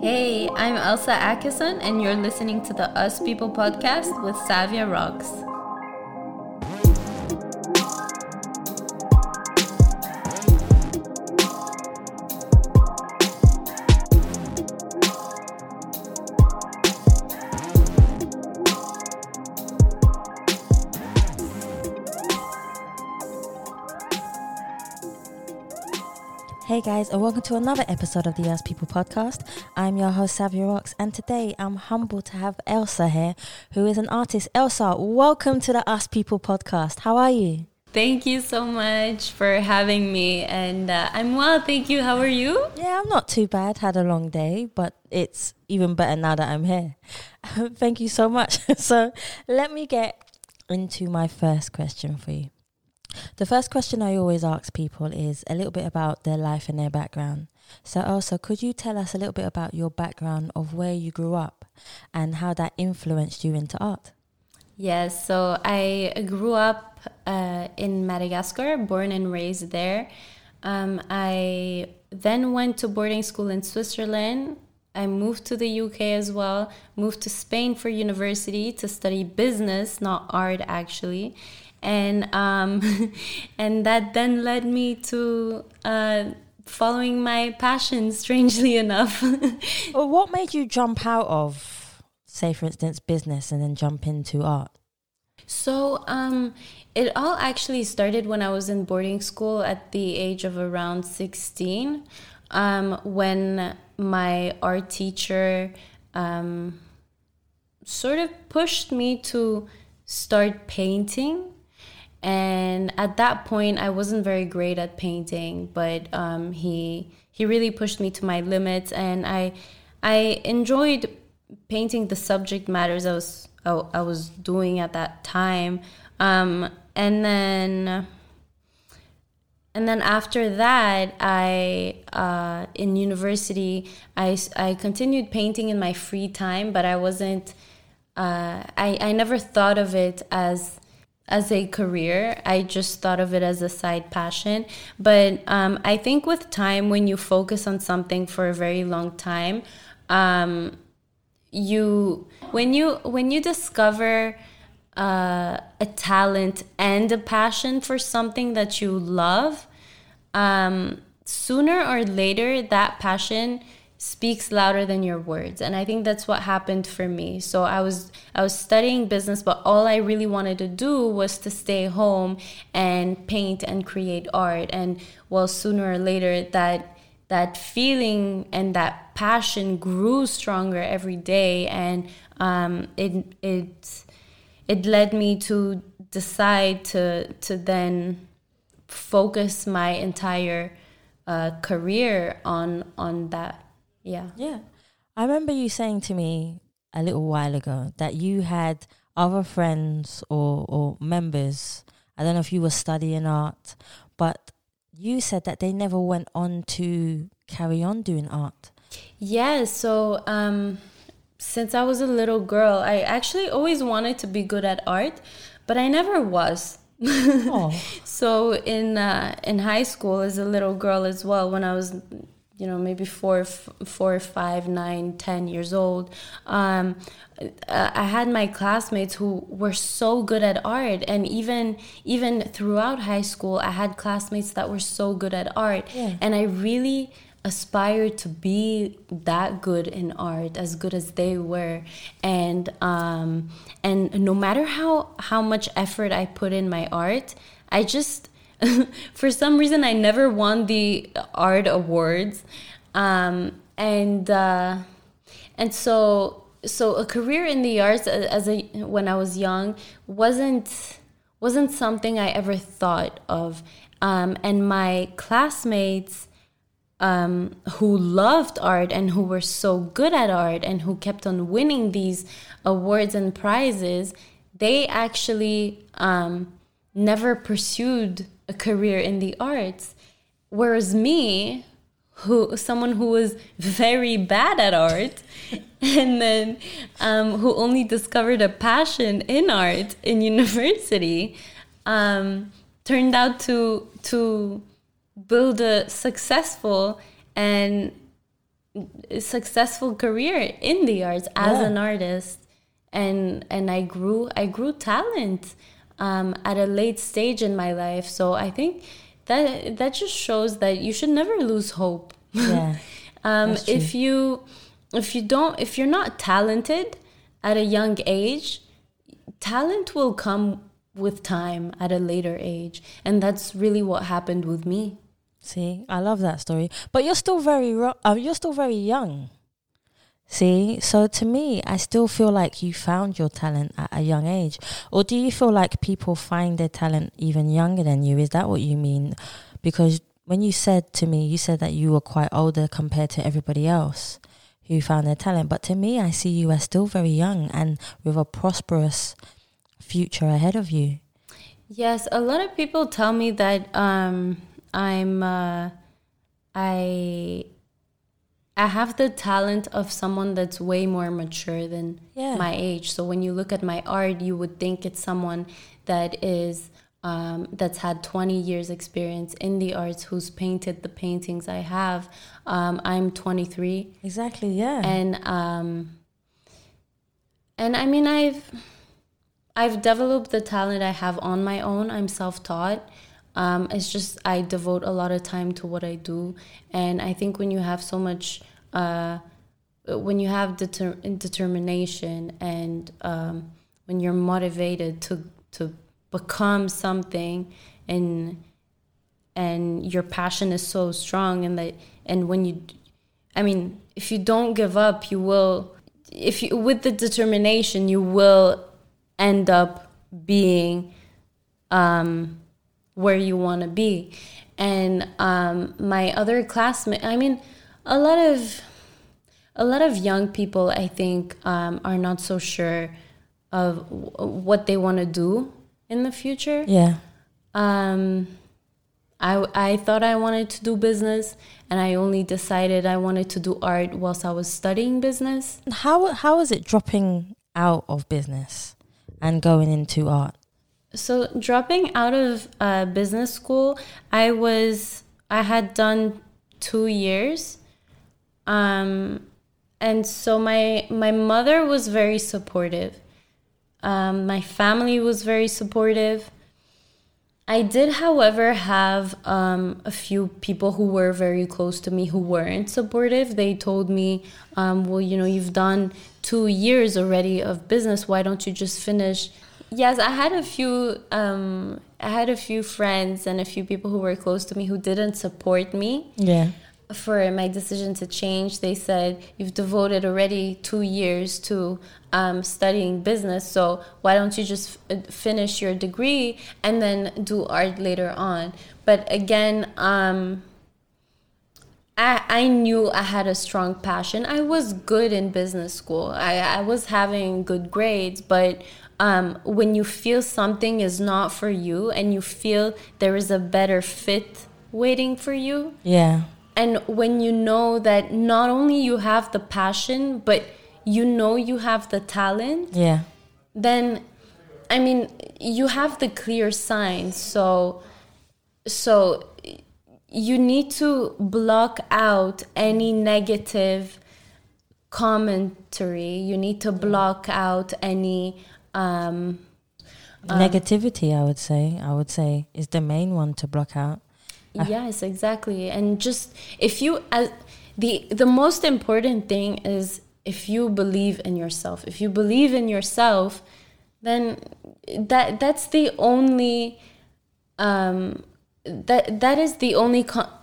Hey, I'm Elsa Akison, and you're listening to the Us People podcast with Savia Rocks. Guys, and welcome to another episode of the Us People podcast. I'm your host, Savia Rocks, and today I'm humbled to have Elsa here, who is an artist. Elsa, welcome to the Us People podcast. How are you? Thank you so much for having me, and uh, I'm well, thank you. How are you? Yeah, I'm not too bad. Had a long day, but it's even better now that I'm here. thank you so much. so, let me get into my first question for you. The first question I always ask people is a little bit about their life and their background. So, Elsa, could you tell us a little bit about your background of where you grew up and how that influenced you into art? Yes, so I grew up uh, in Madagascar, born and raised there. Um, I then went to boarding school in Switzerland. I moved to the UK as well, moved to Spain for university to study business, not art actually and um, and that then led me to uh, following my passion. Strangely enough. well, what made you jump out of, say, for instance, business and then jump into art? So um, it all actually started when I was in boarding school at the age of around sixteen, um, when my art teacher um, sort of pushed me to start painting and at that point i wasn't very great at painting but um, he he really pushed me to my limits. And i i enjoyed painting the subject matters i was i, was doing at that time. Um, and then and then after that i uh, in university I, I continued painting in my free time but i wasn't uh, I, I never thought of it as as a career. I just thought of it as a side passion. But um, I think with time, when you focus on something for a very long time, um, you when you when you discover uh, a talent and a passion for something that you love, um, sooner or later that passion speaks louder than your words. And i think that's what happened for me. So i was i was studying business but all i really wanted to do was to stay home and paint and create art. And well sooner or later that that feeling and that passion grew stronger every day. And um, it it it led me to decide to to then focus my entire uh, career on on that yeah. Yeah. I remember you saying to me a little while ago that you had other friends or, or members. I don't know if you were studying art, but you said that they never went on to carry on doing art. Yeah. So, um, since I was a little girl, I actually always wanted to be good at art, but I never was. oh. So in uh, in high school, as a little girl as well, when I was you know maybe four four five nine ten years old. Um, i had my classmates who were so good at art and even even throughout high school i had classmates that were so good at art. Yeah. and i really aspired to be that good in art as good as they were. And um, and no matter how how much effort i put in my art i just for some reason, I never won the art awards, um, and uh, and so so a career in the arts as a when I was young wasn't wasn't something I ever thought of, um, and my classmates. Um, who loved art and who were so good at art and who kept on winning these awards and prizes, they actually um, never pursued a career in the arts. Whereas me, who someone who was very bad at art, and then um, who only discovered a passion in art in university, um, turned out to to build a successful and successful career in the arts as Yeah. an artist and and I grew I grew talent um, at a late stage in my life so I think that that just shows that you should never lose hope Yeah. um, if you if you don't if you're not talented at a young age talent will come with time at a later age and that's really what happened with me See, I love that story. But you're still very ro- uh, you're still very young. See, so to me, I still feel like you found your talent at a young age. Or do you feel like people find their talent even younger than you? Is that what you mean? Because when you said to me, you said that you were quite older compared to everybody else who found their talent. But to me, I see you as still very young and with a prosperous future ahead of you. Yes, a lot of people tell me that um, I'm uh, I I have the talent of someone that's way more mature than Yeah. my age. So when you look at my art, you would think it's someone that is um, that's had 20 years experience in the arts who's painted the paintings I have. Um, I'm 23 Exactly, yeah. and um and i mean i've i've developed the talent i have on my own i'm self-taught um it's just i devote a lot of time to what i do and i think when you have so much uh when you have deter- determination and um when you're motivated to to become something and and your passion is so strong and that and when you I mean, if you don't give up, you will. If you with the determination, you will end up being um, where you want to be. And um, my other classmate, I mean, a lot of a lot of young people, I think, um, are not so sure of w- what they want to do in the future. yeah. Um, I, I thought I wanted to do business, and I only decided I wanted to do art whilst I was studying business. How how is it dropping out of business and going into art? So dropping out of uh, business school, I was I had done two years, um, and so my my mother was very supportive. Um, my family was very supportive. I did, however, have um, a few people who were very close to me who weren't supportive. They told me, um, well, you know, you've done two years already of business. Why don't you just finish? Yes, I had a few. Um, I had a few friends and a few people who were close to me who didn't support me Yeah. for my decision to change. They said, You've devoted already two years to um, studying business, so why don't you just f- finish your degree and then do art later on? But again, um, I, I knew I had a strong passion. I was good in business school. I, I was having good grades, but um, when you feel something is not for you and you feel there is a better fit waiting for you, Yeah. and when you know that not only you have the passion but you know you have the talent Yeah. then i mean you have the clear signs so so you need to block out any negative commentary you need to block out any um Negativity, I would say. I would say is the main one to block out. yes exactly and just if you as the the most important thing is if you believe in yourself if you believe in yourself then that that's the only um that that is the only con-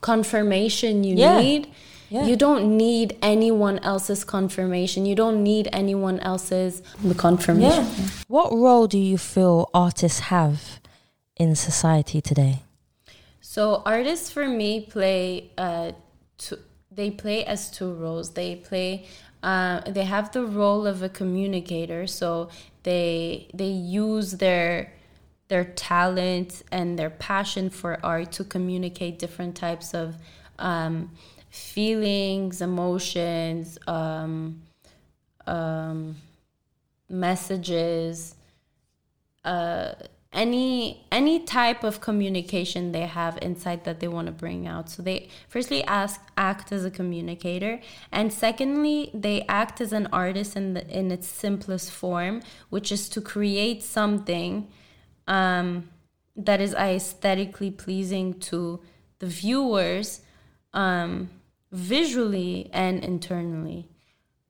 confirmation you Yeah. need Yeah. you don't need anyone else's confirmation you don't need anyone else's confirmation Yeah. What role do you feel artists have in society today? So artists for me play uh, two, they play as two roles. They play uh, they have the role of a communicator. So they they use their their talent and their passion for art to communicate different types of um, feelings, emotions, um, um, messages. Uh, any any type of communication they have inside that they want to bring out so they firstly ask act as a communicator and secondly they act as an artist in the, in its simplest form which is to create something um, that is aesthetically pleasing to the viewers um, visually and internally.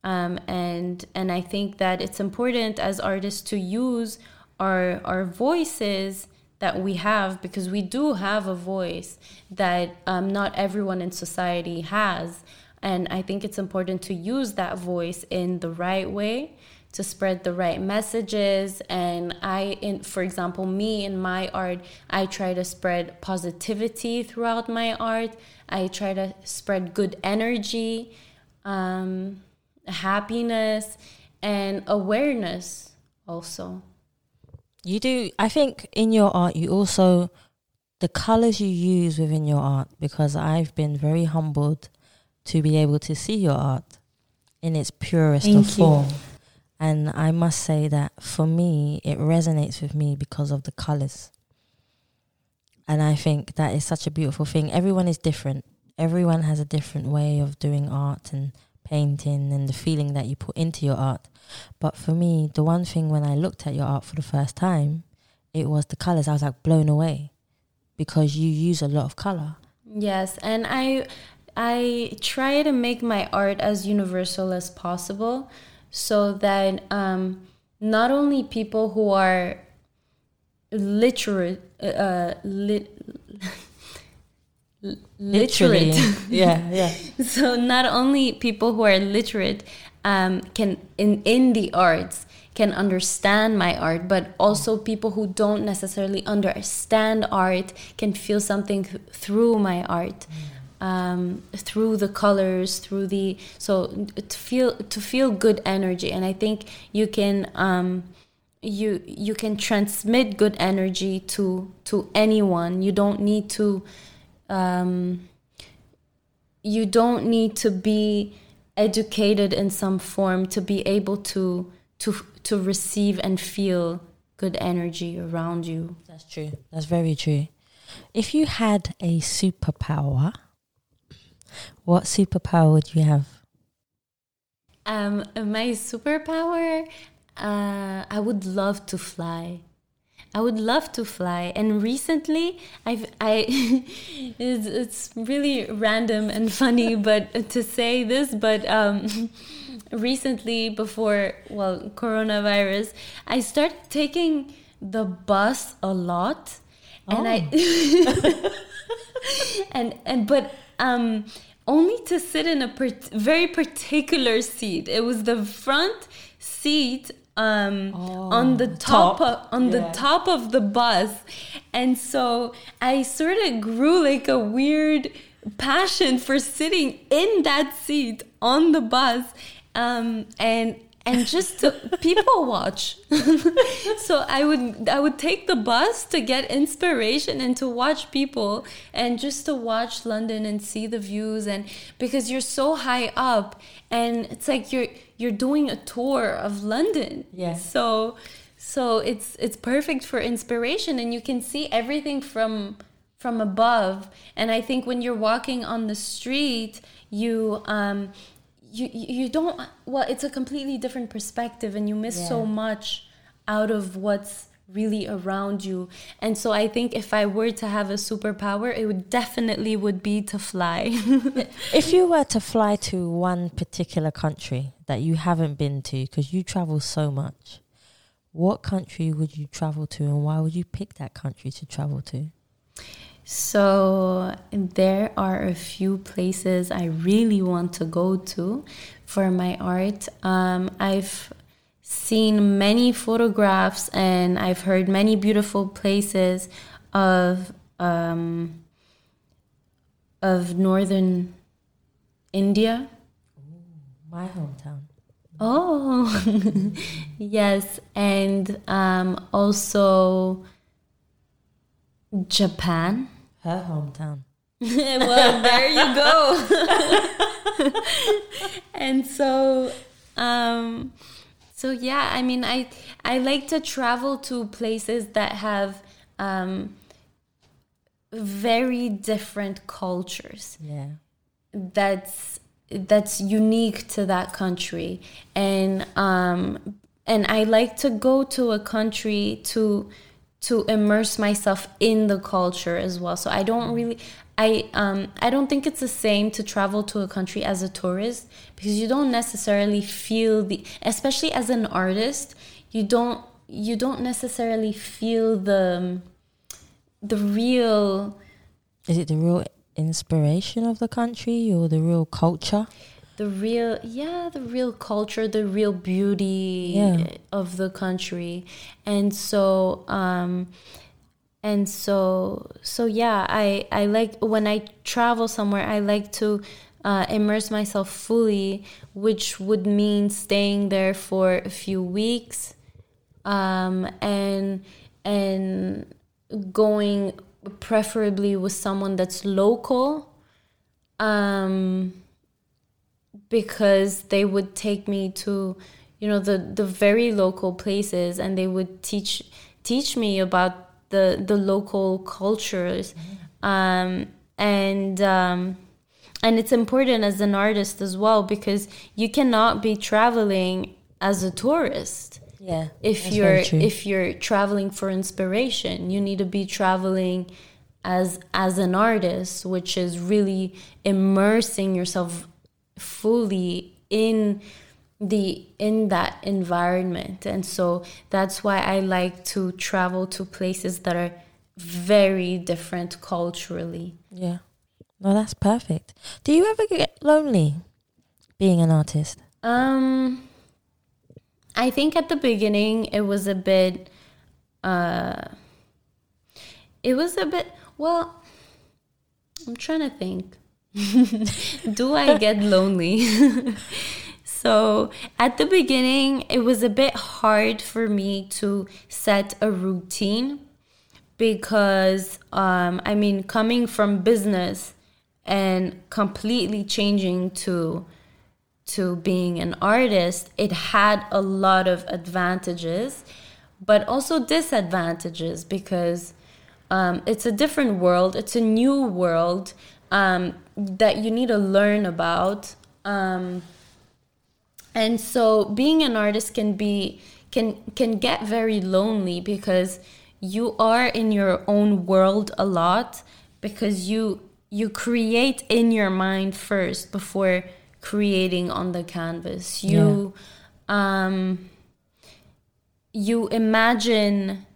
Um, and and I think that it's important as artists to use our our voices that we have because we do have a voice that um, not everyone in society has. And i think it's important to use that voice in the right way to spread the right messages. And i in for example me in my art i try to spread positivity throughout my art i try to spread good energy um, happiness and awareness also you do. I think in your art, you also the colors you use within your art. Because I've been very humbled to be able to see your art in its purest Thank of form. You. And I must say that for me, it resonates with me because of the colors. And I think that is such a beautiful thing. Everyone is different. Everyone has a different way of doing art and painting and the feeling that you put into your art. But for me, the one thing when I looked at your art for the first time, it was the colors. I was like blown away because you use a lot of color. Yes, and I I try to make my art as universal as possible so that um, not only people who are literate uh, lit, literate. Yeah yeah. So not only people who are literate um, can in in the arts can understand my art, but also people who don't necessarily understand art can feel something th- through my art, um, through the colors, through the so to feel to feel good energy, and I think you can. Um, you you can transmit good energy to to anyone you don't need to um, you don't need to be educated in some form to be able to to to receive and feel good energy around you. That's true. That's very true. If you had a superpower, what superpower would you have? Um, my superpower, uh, I would love to fly. I would love to fly. And recently, I've I it's, it's really random and funny, but to say this, but um, recently before well coronavirus, I started taking the bus a lot, and oh. I and and but um only to sit in a per- very particular seat. It was the front seat um, oh, on the top, top. Of, on yeah. the top of the bus, and so I sort of grew like a weird passion for sitting in that seat on the bus, um, and and just to people watch. so I would I would take the bus to get inspiration and to watch people and just to watch London and see the views and because you're so high up and it's like you're you're doing a tour of London. Yeah. So so it's it's perfect for inspiration and you can see everything from from above and I think when you're walking on the street you um you you don't well it's a completely different perspective and you miss yeah. so much out of what's really around you. And so i think if i were to have a superpower it would definitely would be to fly. If you were to fly to one particular country that you haven't been to because you travel so much what country would you travel to and why would you pick that country to travel to? So there are a few places I really want to go to for my art. Um, I've seen many photographs and I've heard many beautiful places of um, of northern India. my hometown. Oh, yes, and um, also Japan her hometown. well, there you go. and so, um, so yeah, I mean, I I like to travel to places that have um, very different cultures. Yeah. That's that's unique to that country, and um, and I like to go to a country to to immerse myself in the culture as well. So I don't really I um I don't think it's the same to travel to a country as a tourist because you don't necessarily feel the especially as an artist, you don't you don't necessarily feel the the real Is it the real inspiration of the country or the real culture? the real yeah the real culture the real beauty Yeah. of the country and so um and so so yeah i i like when i travel somewhere i like to uh, immerse myself fully which would mean staying there for a few weeks um and and going preferably with someone that's local um because they would take me to you know the the very local places and they would teach teach me about the the local cultures. Um and um and it's important as an artist as well because you cannot be traveling as a tourist. Yeah. if you're if you're traveling for inspiration you need to be traveling as as an artist which is really immersing yourself fully in the in that environment and so that's why i like to travel to places that are very different culturally Yeah. No, that's perfect. Do you ever get lonely being an artist? Um, I think at the beginning it was a bit, uh, it was a bit, well, I'm trying to think. Do I get lonely? so at the beginning, it was a bit hard for me to set a routine because, um, I mean, coming from business and completely changing to to being an artist, it had a lot of advantages, but also disadvantages because um, it's a different world. It's a new world um, that you need to learn about. Um, and so being an artist can be can can get very lonely because you are in your own world a lot because you you create in your mind first before creating on the canvas. You um you imagine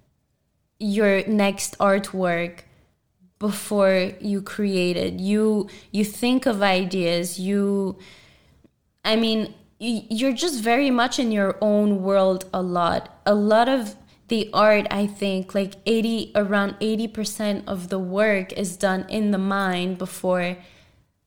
your next artwork before you create it. You you think of ideas. You i mean you're just very much in your own world a lot. A lot of the art i think like 80 around 80% of the work is done in the mind before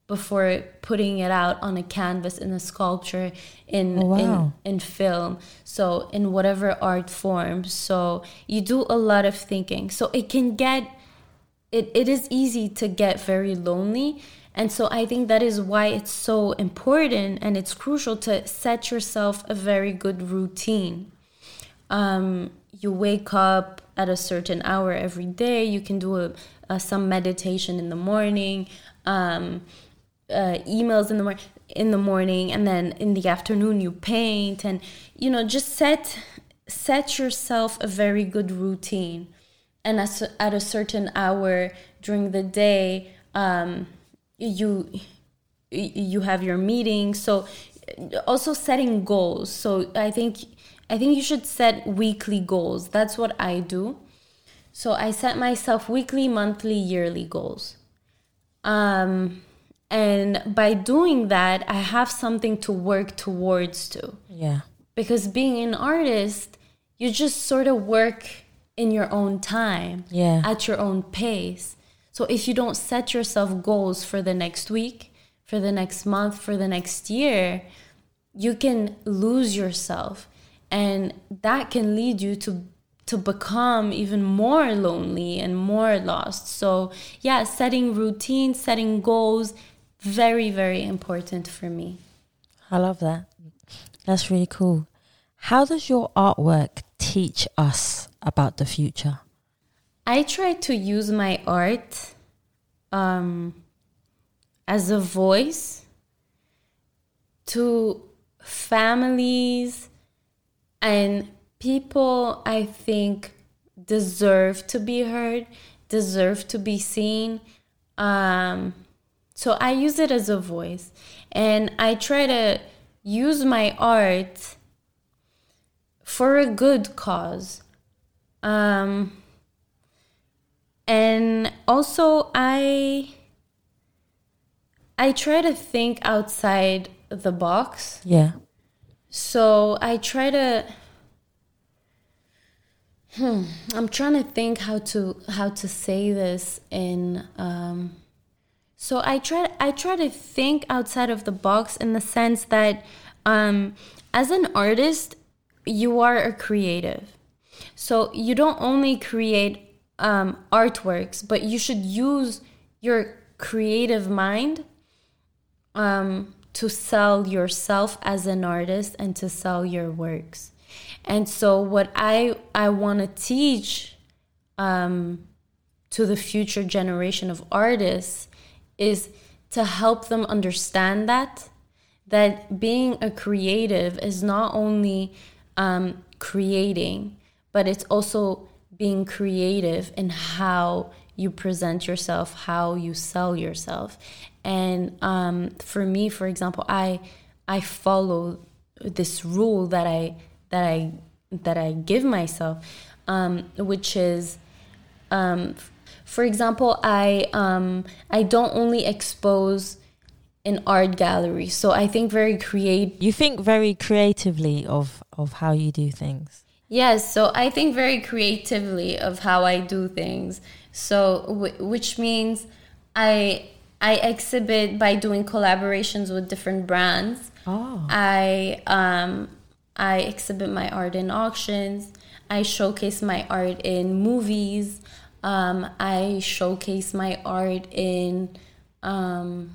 before putting it out on a canvas in a sculpture in Oh, wow. in, in film. So in whatever art form. So you do a lot of thinking. So it can get it, it is easy to get very lonely and so i think that is why it's so important and it's crucial to set yourself a very good routine. Um, you wake up at a certain hour every day. You can do a, a, some meditation in the morning um, uh, emails in the morning in the morning and then in the afternoon you paint and you know just set set yourself a very good routine. And as, at a certain hour during the day um, you you have your meeting. So also setting goals. So i think i think you should set weekly goals. That's what i do. So i set myself weekly monthly yearly goals. Um and by doing that i have something to work towards to. Yeah. because being an artist you just sort of work in your own time Yeah. at your own pace so if you don't set yourself goals for the next week for the next month for the next year you can lose yourself and that can lead you to to become even more lonely and more lost so yeah setting routines setting goals very very important for me I love that. That's really cool. How does your artwork teach us about the future? I try to use my art um, as a voice to families and people I think deserve to be heard, deserve to be seen. Um, so I use it as a voice and I try to use my art for a good cause. Um, and also I I try to think outside the box. Yeah. So I try to hmm, I'm trying to think how to how to say this in um so I try I try to think outside of the box in the sense that um as an artist you are a creative. So you don't only create um, artworks, but you should use your creative mind um, to sell yourself as an artist and to sell your works. And so, what I I want to teach um, to the future generation of artists is to help them understand that that being a creative is not only um, creating, but it's also being creative in how you present yourself, how you sell yourself. And um, for me, for example, I I follow this rule that I that I that I give myself, um, which is, um, for example, I um, I don't only expose in art gallery, So I think very create. You think very creatively of of how you do things. Yes, so I think very creatively of how I do things. So which means I I exhibit by doing collaborations with different brands. Oh. I um I exhibit my art in auctions. I showcase my art in movies. Um, I showcase my art in um,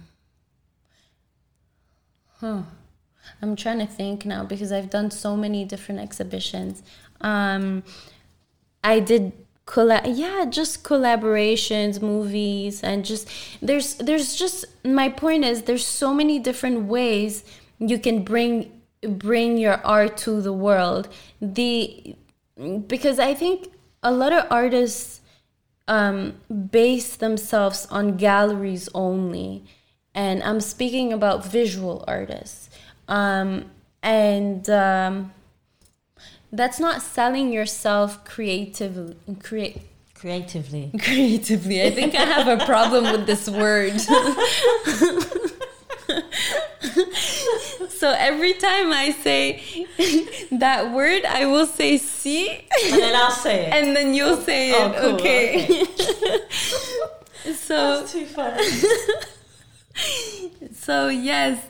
huh. I'm trying to think now because I've done so many different exhibitions. Um, I did collab yeah just collaborations movies and just there's there's just my point is there's so many different ways you can bring bring your art to the world. The because i think a lot of artists um, base themselves on galleries only. And i'm speaking about visual artists. Um, and um, that's not selling yourself creatively create Creatively. creatively i think i have a problem with this word so every time i say that word i will say see And then I'll say it. and then you'll say Oh, it cool, okay, so too funny. so yes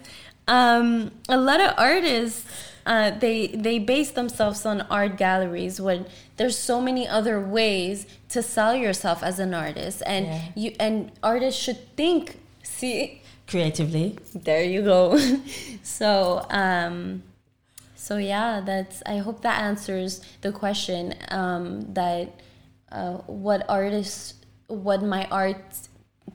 um, a lot of artists uh, they they base themselves on art galleries when there's so many other ways to sell yourself as an artist and Yeah. you and artists should think see Creatively. there you go so um so yeah that's i hope that answers the question um that uh, what artists what my art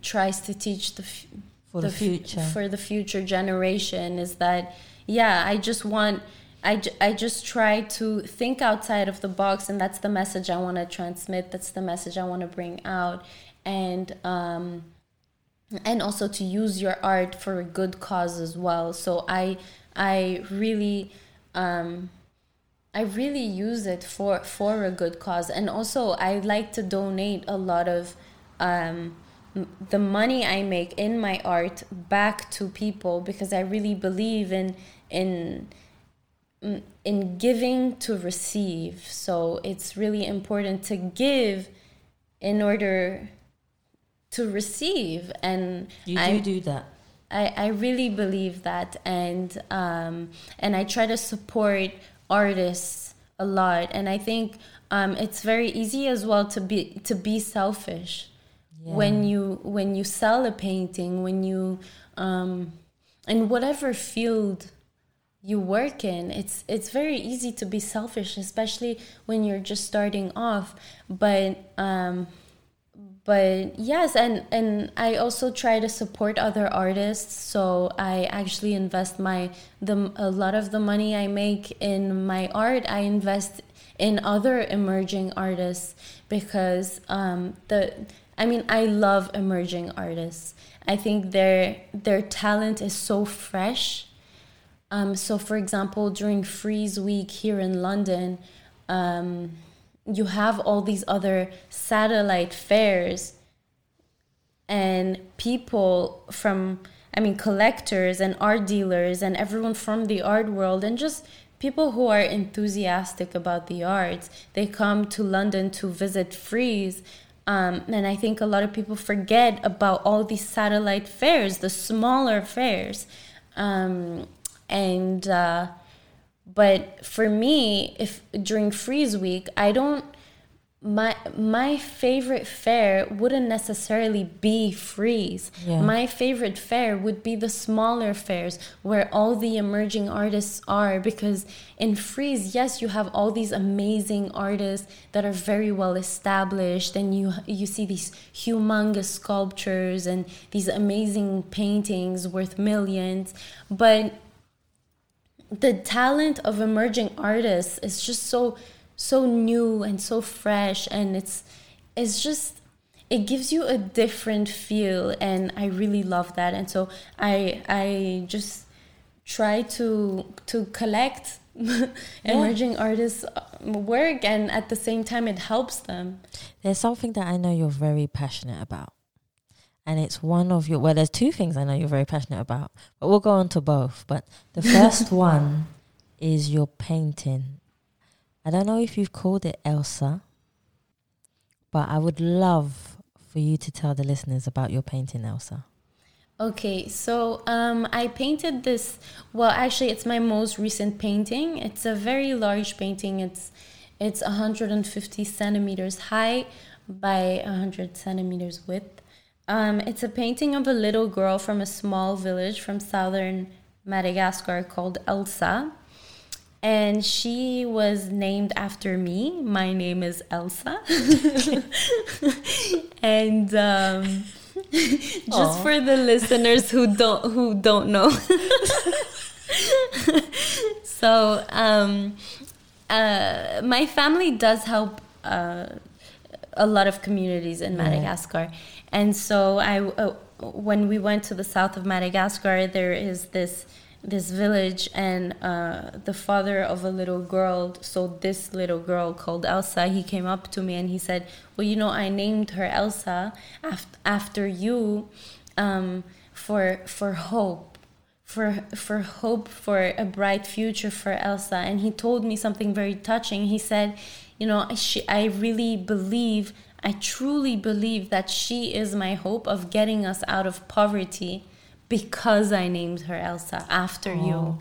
tries to teach the f- For the f- future. for the future generation is that yeah i just want I, I just try to think outside of the box and that's the message i want to transmit that's the message i want to bring out. And um and also to use your art for a good cause as well. So i i really um i really use it for for a good cause. And also i like to donate a lot of um the money i make in my art back to people because i really believe in in mm, in giving to receive. So it's really important to give in order to receive. And You do I, do that. I, I really believe that. And um, and I try to support artists a lot. And I think um, it's very easy as well to be to be selfish. When you when you sell a painting when you um, in whatever field you work in it's it's very easy to be selfish especially when you're just starting off. But um but yes and and i also try to support other artists. So i actually invest my the a lot of the money i make in my art i invest in other emerging artists because um the i mean i love emerging artists. I think their their talent is so fresh um, so, for example, during Frieze Week here in London, um, you have all these other satellite fairs, and people from, I mean, collectors and art dealers and everyone from the art world, and just people who are enthusiastic about the arts, they come to London to visit Frieze. Um, and I think a lot of people forget about all these satellite fairs, the smaller fairs. Um, and uh, but for me if during Frieze week i don't my my favorite fair wouldn't necessarily be Frieze yeah. my favorite fair would be the smaller fairs where all the emerging artists are because in Frieze yes you have all these amazing artists that are very well established and you you see these humongous sculptures and these amazing paintings worth millions but the talent of emerging artists is just so so new and so fresh and it's it's just it gives you a different feel and i really love that. And so i i just try to to collect yeah. emerging artists work and at the same time it helps them. There's something that i know you're very passionate about and it's one of your well there's two things i know you're very passionate about but we'll go on to both. But the first one is your painting. I don't know if you've called it elsa but i would love for you to tell the listeners about your painting elsa. Okay so um, i painted this well actually it's my most recent painting. It's a very large painting. It's it's 150 centimeters high by 100 centimeters width um, it's a painting of a little girl from a small village from southern Madagascar called Elsa. And she was named after me. My name is Elsa. and um, just Aww. for the listeners who don't who don't know. so um, uh, my family does help uh, a lot of communities in Madagascar. And so I, uh, when we went to the south of Madagascar, there is this this village, and uh, the father of a little girl. So this little girl called Elsa, he came up to me and he said, "Well, you know, I named her Elsa after after you, um, for for hope." for for hope for a bright future for Elsa and he told me something very touching he said you know she, I really believe I truly believe that she is my hope of getting us out of poverty because I named her Elsa after oh. you.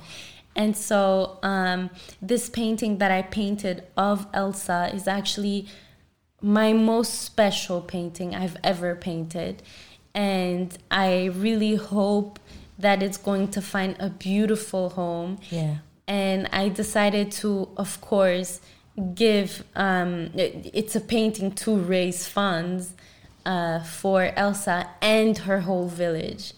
And so, um, this painting that I painted of Elsa is actually my most special painting I've ever painted. And I really hope that it's going to find a beautiful home. Yeah. And I decided to, of course, give um, it's a painting to raise funds uh, for Elsa and her whole village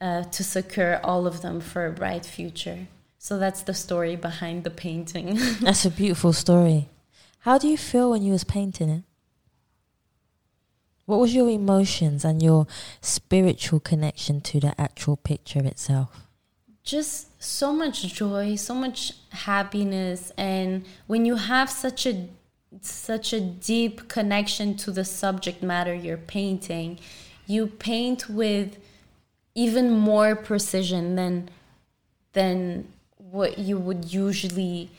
uh, to secure all of them for a bright future. So that's the story behind the painting. that's a beautiful story. How do you feel when you was painting it? What was your emotions and your spiritual connection to the actual picture itself? just so much joy, so much happiness, and when you have such a such a deep connection to the subject matter you're painting, you paint with even more precision than than what you would usually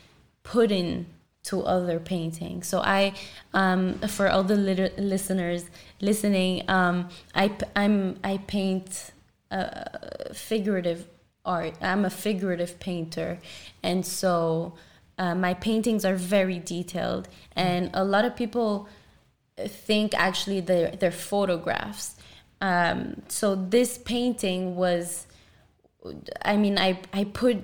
put in to other paintings. So I, um, for all the lit- listeners listening, um, I I'm I paint uh, figurative art. I'm a figurative painter, and so uh, my paintings are very detailed. And a lot of people think actually they're, they're photographs. Um, so this painting was, I mean, I, I put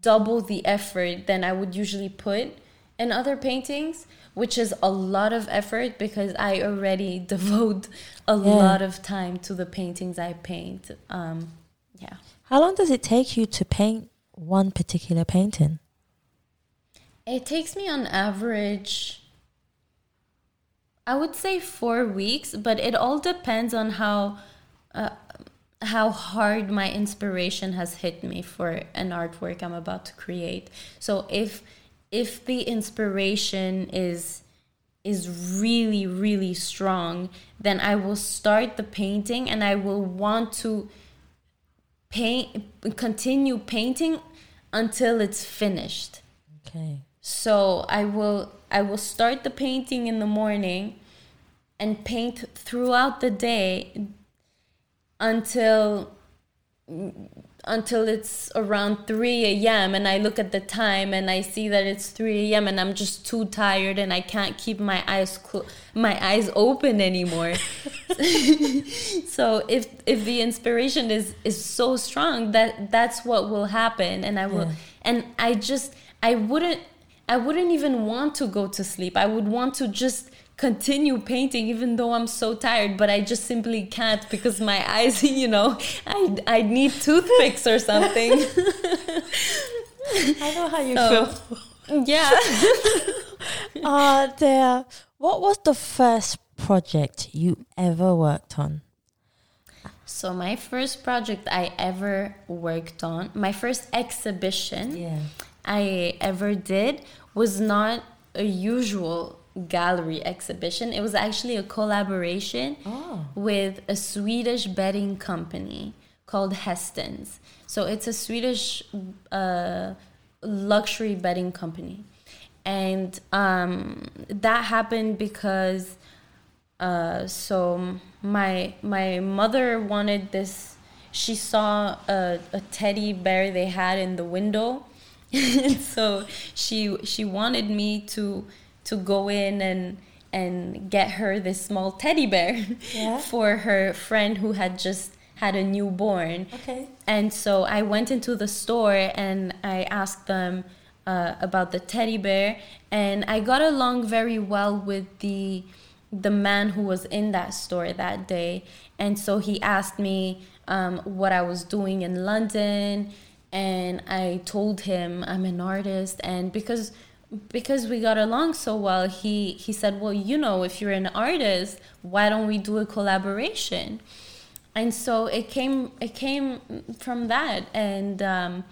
double the effort than I would usually put in other paintings, which is a lot of effort because I already devote a Yeah. lot of time to the paintings I paint. Um. How long does it take you to paint one particular painting? It takes me on average, I would say four weeks, but it all depends on how uh, how hard my inspiration has hit me for an artwork I'm about to create. So if if the inspiration is is really really strong, then I will start the painting and I will want to paint continue painting until it's finished. Okay. So I will I will start the painting in the morning and paint throughout the day until until it's around 3 a.m. and I look at the time and I see that it's 3 a.m. and I'm just too tired and I can't keep my eyes clo- my eyes open anymore. so if if the inspiration is is so strong that that's what will happen and I will Yeah. and I just I wouldn't I wouldn't even want to go to sleep. I would want to just continue painting even though I'm so tired, but I just simply can't because my eyes, you know, I I need toothpicks or something. I know how you So- feel. yeah. Uh, there. What was the first project you ever worked on? So my first project I ever worked on, my first exhibition Yeah. I ever did was not a usual gallery exhibition. It was actually a collaboration Oh. with a Swedish bedding company called Hästens. So it's a Swedish uh, luxury bedding company. And um, that happened because uh, so my my mother wanted this she saw a, a teddy bear they had in the window and so she she wanted me to to go in and and get her this small teddy bear Yeah. for her friend who had just had a newborn Okay. and so I went into the store and I asked them uh, about the teddy bear, and I got along very well with the the man who was in that store that day. And so he asked me um, what I was doing in London, and I told him I'm an artist, and because because we got along so well, he he said, well, you know, if you're an artist, why don't we do a collaboration? and so it came it came from that and um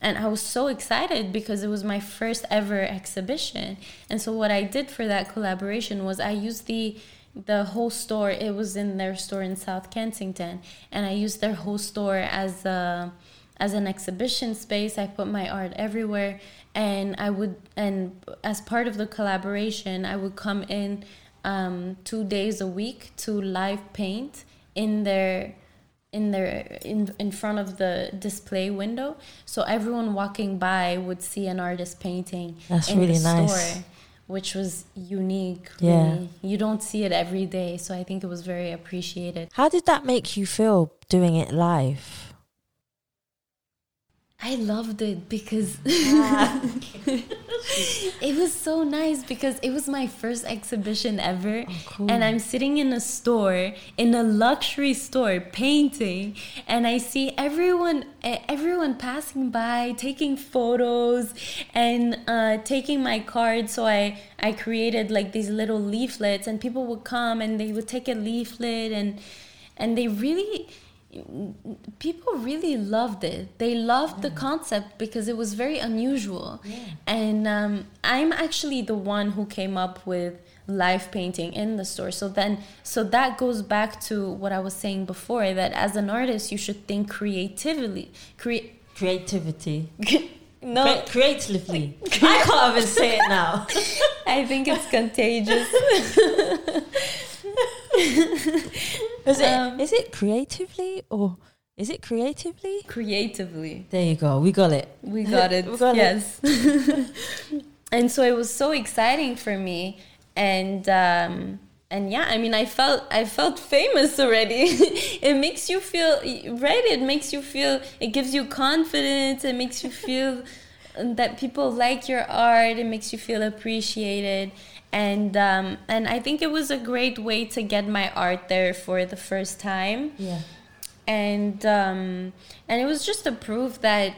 and I was so excited because it was my first ever exhibition. And so what I did for that collaboration was I used the the whole store. It was in their store in South Kensington, and I used their whole store as a as an exhibition space. I put my art everywhere, and I would and as part of the collaboration, I would come in um, two days a week to live paint in their in their in in front of the display window so everyone walking by would see an artist painting That's in really the nice. store which was unique Yeah. really. you don't see it every day so i think it was very appreciated How did that make you feel doing it live? I loved it because Ah. it was so nice because it was my first exhibition ever Oh, cool. and i'm sitting in a store in a luxury store painting and i see everyone everyone passing by taking photos and uh, taking my card so i i created like these little leaflets and people would come and they would take a leaflet and and they really people really loved it. They loved the concept because it was very unusual. And um, i'm actually the one who came up with live painting in the store. So then so that goes back to what i was saying before that as an artist you should think creatively create Creativity. no. Cre- creatively. I can't even say it now. i think it's contagious Is it? Um, is it creatively or is it creatively? creatively There you go. We got it. We got it. We got it. yes. and so it was so exciting for me, and um, and yeah, I mean, I felt I felt famous already. it makes you feel right. It makes you feel. It gives you confidence. It makes you feel that people like your art. It makes you feel appreciated, and um, and I think it was a great way to get my art there for the first time. Yeah. And um, and it was just a proof that,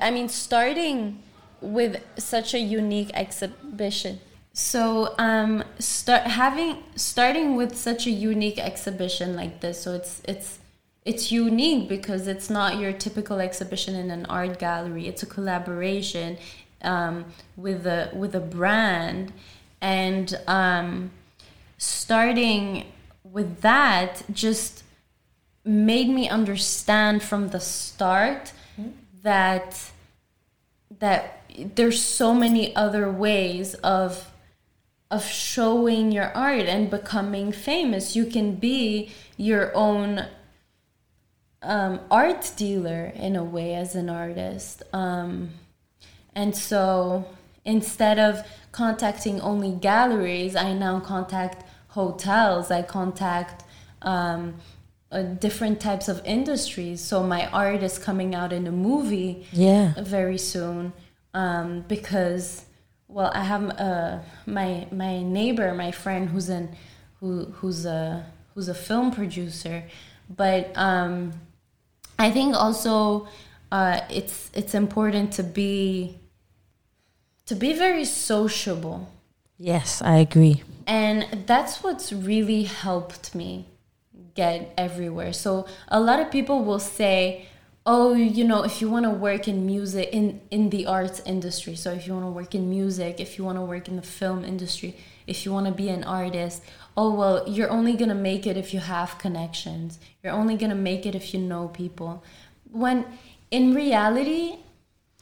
I mean, starting with such a unique exhibition. So um, start having starting with such a unique exhibition like this. So it's it's it's unique because it's not your typical exhibition in an art gallery. It's a collaboration um, with a with a brand, and um, starting with that just made me understand from the start mm-hmm. that that there's so many other ways of of showing your art and becoming famous. You can be your own um, art dealer in a way as an artist. Um, and so instead of contacting only galleries, I now contact hotels, I contact um, uh, different types of industries. So my art is coming out in a movie yeah. very soon um, because, well, I have uh, my my neighbor, my friend, who's an who who's a who's a film producer, but um, I think also uh, it's it's important to be to be very sociable. Yes, I agree. And that's what's really helped me get everywhere. So a lot of people will say, "Oh, you know, if you want to work in music in in the arts industry, so if you want to work in music, if you want to work in the film industry, if you want to be an artist, oh well you're only going to make it if you have connections you're only going to make it if you know people when in reality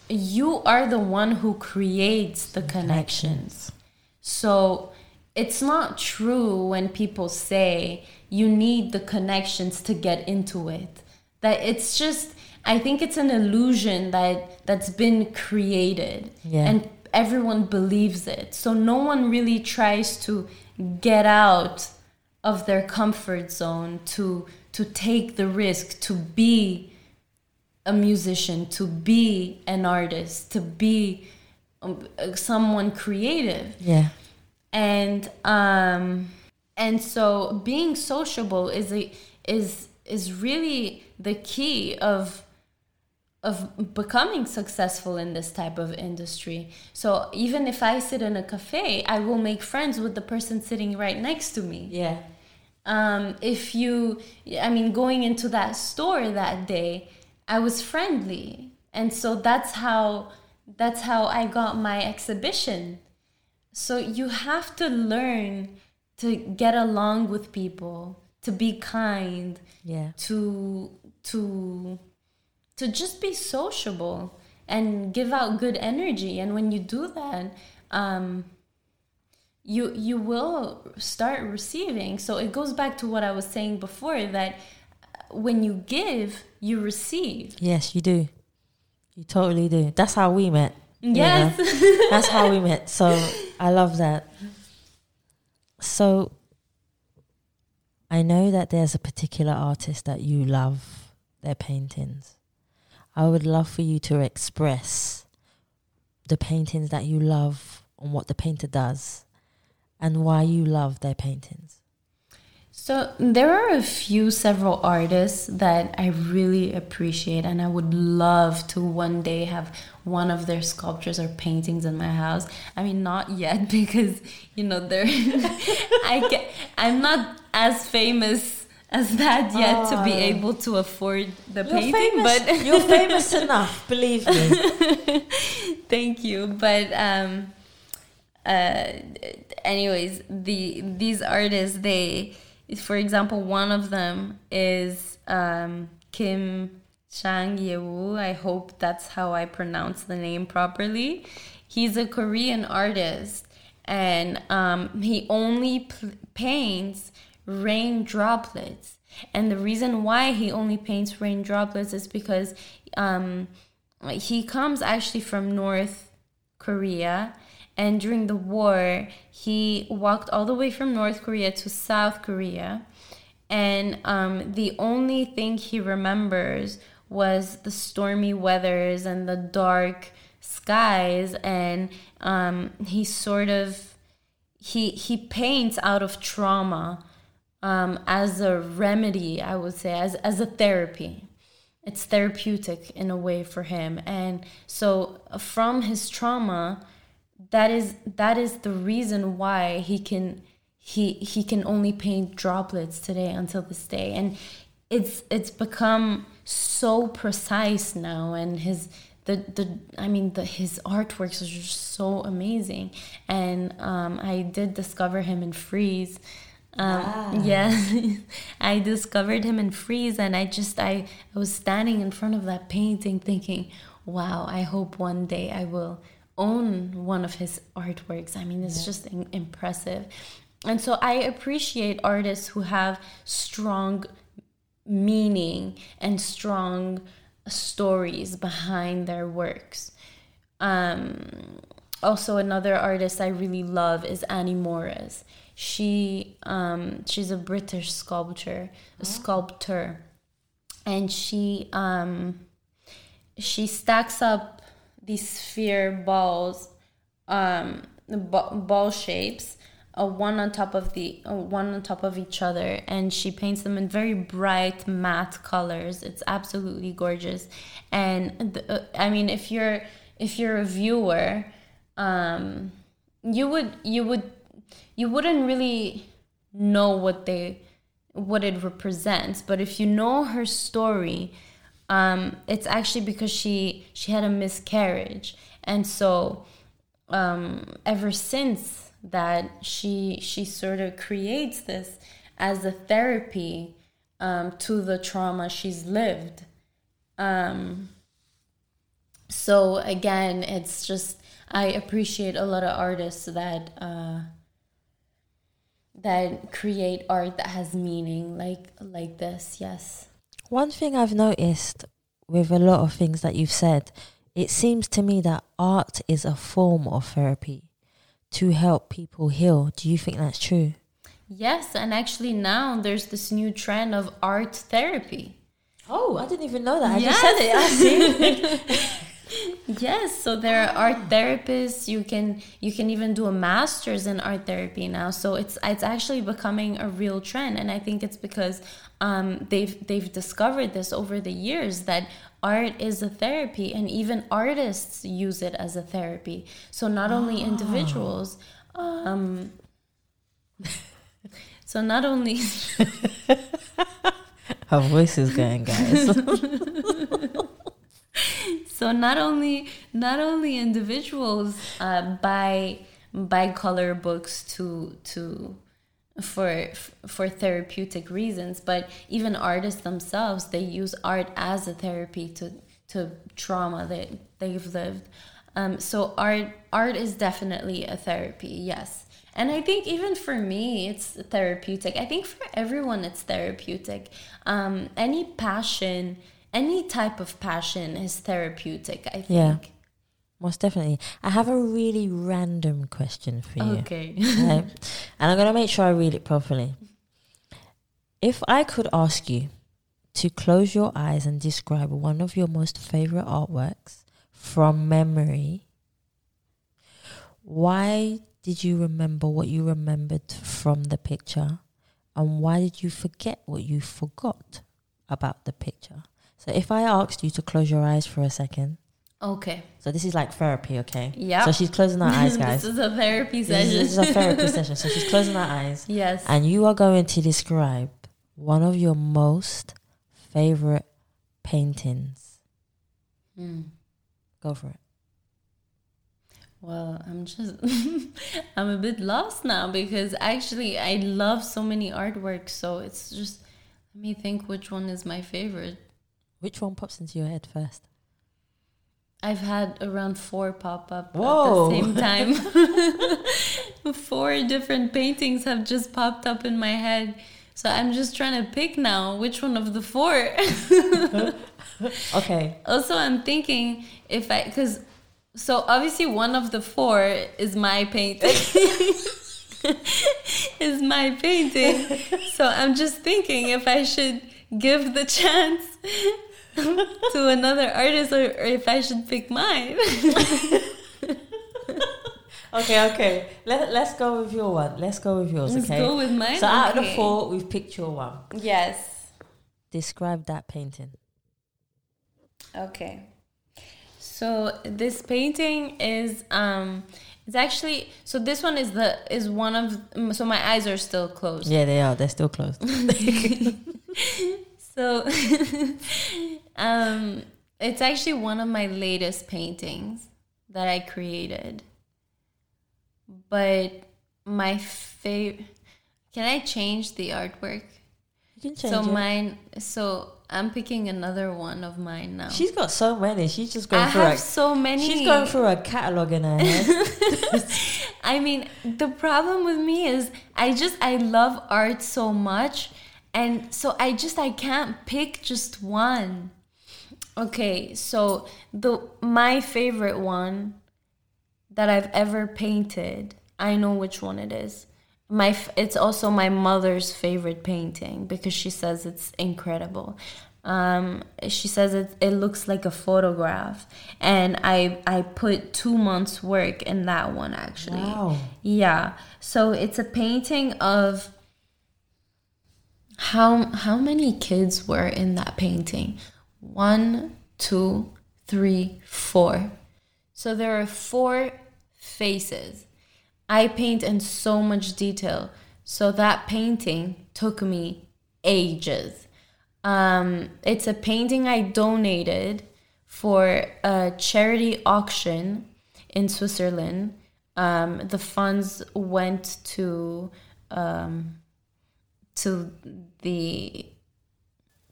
you are the one who creates the connections. So it's not true when people say you need the connections to get into it. That it's just i think it's an illusion that that's been created. Yeah. and everyone believes it. So no one really tries to get out of their comfort zone to to take the risk to be a musician to be an artist to be um, someone creative yeah and um and so being sociable is a is is really the key of of becoming successful in this type of industry. So even if I sit in a cafe, I will make friends with the person sitting right next to me. Yeah. Um, if you, I mean, going into that store that day, I was friendly, and so that's how that's how I got my exhibition. So you have to learn to get along with people, to be kind, yeah, to to to just be sociable and give out good energy. And when you do that, um, you you will start receiving. So it goes back to what I was saying before that when you give, you receive. Yes, you do. You totally do. That's how we met. Yes. You know? That's how we met. So I love that. So I know that there's a particular artist that you love their paintings. I would love for you to express the paintings that you love and what the painter does and why you love their paintings. So there are a few several artists that I really appreciate and I would love to one day have one of their sculptures or paintings in my house. I mean not yet because you know they're I get I'm not as famous as that yet oh. to be oh. able to afford the you're painting famous. but you're famous enough believe me thank you but um uh anyways the these artists they for example one of them is um kim chang yewu i hope that's how i pronounce the name properly he's a korean artist and um he only paints rain droplets. And the reason why he only paints rain droplets is because um, he comes actually from North Korea. And during the war, he walked all the way from North Korea to South Korea. And um, the only thing he remembers was the stormy weathers and the dark skies. And um, he sort of he he paints out of trauma um, as a remedy i would say as, as a therapy. It's therapeutic in a way for him. And so from his trauma that is that is the reason why he can he he can only paint droplets today until this day. And it's it's become so precise now and his the the I mean the his artworks are just so amazing. And um, I did discover him in Frieze. Um, ah. yeah I discovered him in Frieze and I just I, I was standing in front of that painting thinking wow I hope one day I will own one of his artworks I mean it's yeah. just impressive and so I appreciate artists who have strong meaning and strong stories behind their works. Um, also, another artist I really love is Annie Morris. She um, she's a British sculptor, a oh. sculptor, and she um, she stacks up these sphere balls, um, ball shapes, uh, one on top of the uh, one on top of each other and she paints them in very bright matte colors. It's absolutely gorgeous. And the, uh, i mean if you're if you're a viewer um you would you would you wouldn't really know what they what it represents. But if you know her story um it's actually because she she had a miscarriage and so um ever since that she she sort of creates this as a therapy um, to the trauma she's lived. Um, so again, it's just I appreciate a lot of artists that uh, that create art that has meaning, like like this. Yes. One thing I've noticed with a lot of things that you've said, it seems to me that art is a form of therapy to help people heal. Do you think that's true? Yes, and actually now there's this new trend of art therapy. Oh, I didn't even know that. I yes. just said it. yes, so there are art therapists. You can you can even do a master's in art therapy now. So it's it's actually becoming a real trend, and I think it's because um, they've they've discovered this over the years that art is a therapy and even artists use it as a therapy so not only oh. individuals um so not only her voice is going guys so not only not only individuals uh, buy buy color books to to for for therapeutic reasons but even artists themselves they use art as a therapy to to trauma that they've lived. Um, so art art is definitely a therapy yes. And i think even for me it's therapeutic. I think for everyone it's therapeutic. Um, any passion any type of passion is therapeutic i think yeah most definitely. I have a really random question for you. Okay. right? And I'm going to make sure I read it properly. If I could ask you to close your eyes and describe one of your most favorite artworks from memory, why did you remember what you remembered from the picture? And why did you forget what you forgot about the picture? So if I asked you to close your eyes for a second Okay. So this is like therapy, okay? Yeah. So she's closing her eyes, guys. this is a therapy session. This is a therapy session. So she's closing her eyes. Yes. And you are going to describe one of your most favorite paintings. Hmm. Go for it. Well, I'm just I'm a bit lost now because actually I love so many artworks, so it's just let me think which one is my favorite. Which one pops into your head first? I've had around four pop up Whoa. at the same time. four different paintings have just popped up in my head. So I'm just trying to pick now which one of the four. okay. Also, I'm thinking if I, because, so obviously one of the four is my painting. is my painting. So I'm just thinking if I should give the chance to another artist or, or if I should pick mine. Okay, okay. Let, let's go with your one. Let's go with yours, Let's okay? go with mine. So out of the Okay. four, we've picked your one. Yes. Describe that painting. Okay. So this painting is um it's actually so this one is the is one of so my eyes are still closed. Yeah, they are. They're still closed. So um it's actually one of my latest paintings that I created. But my favorite Can I change the artwork? You can change so it. mine so I'm picking another one of mine now. She's got so many. She's just going I through have a, so many. She's going through a catalogue in her head. I mean, the problem with me is I just I love art so much and so I just I can't pick just one. Okay, so the my favorite one that I've ever painted, I know which one it is. My it's also my mother's favorite painting because she says it's incredible. Um, she says it, it looks like a photograph, and I I put two months work in that one actually. Wow. Yeah. So it's a painting of how how many kids were in that painting? One, two, three, four. So there are four faces. I paint in so much detail. So that painting took me ages. Um, it's a painting I donated for a charity auction in Switzerland. Um, the funds went to um, to the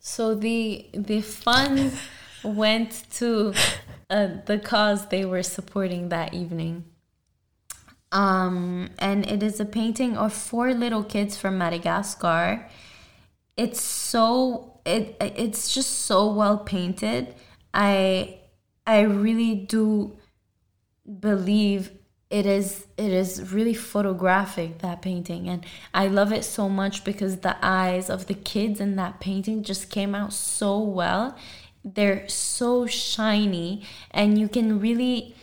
so the the funds went to uh, the cause they were supporting that evening. Um, and it is a painting of four little kids from Madagascar. It's so it it's just so well painted. I I really do believe it is it is really photographic that painting. And i love it so much because the eyes of the kids in that painting just came out so well. They're so shiny and you can really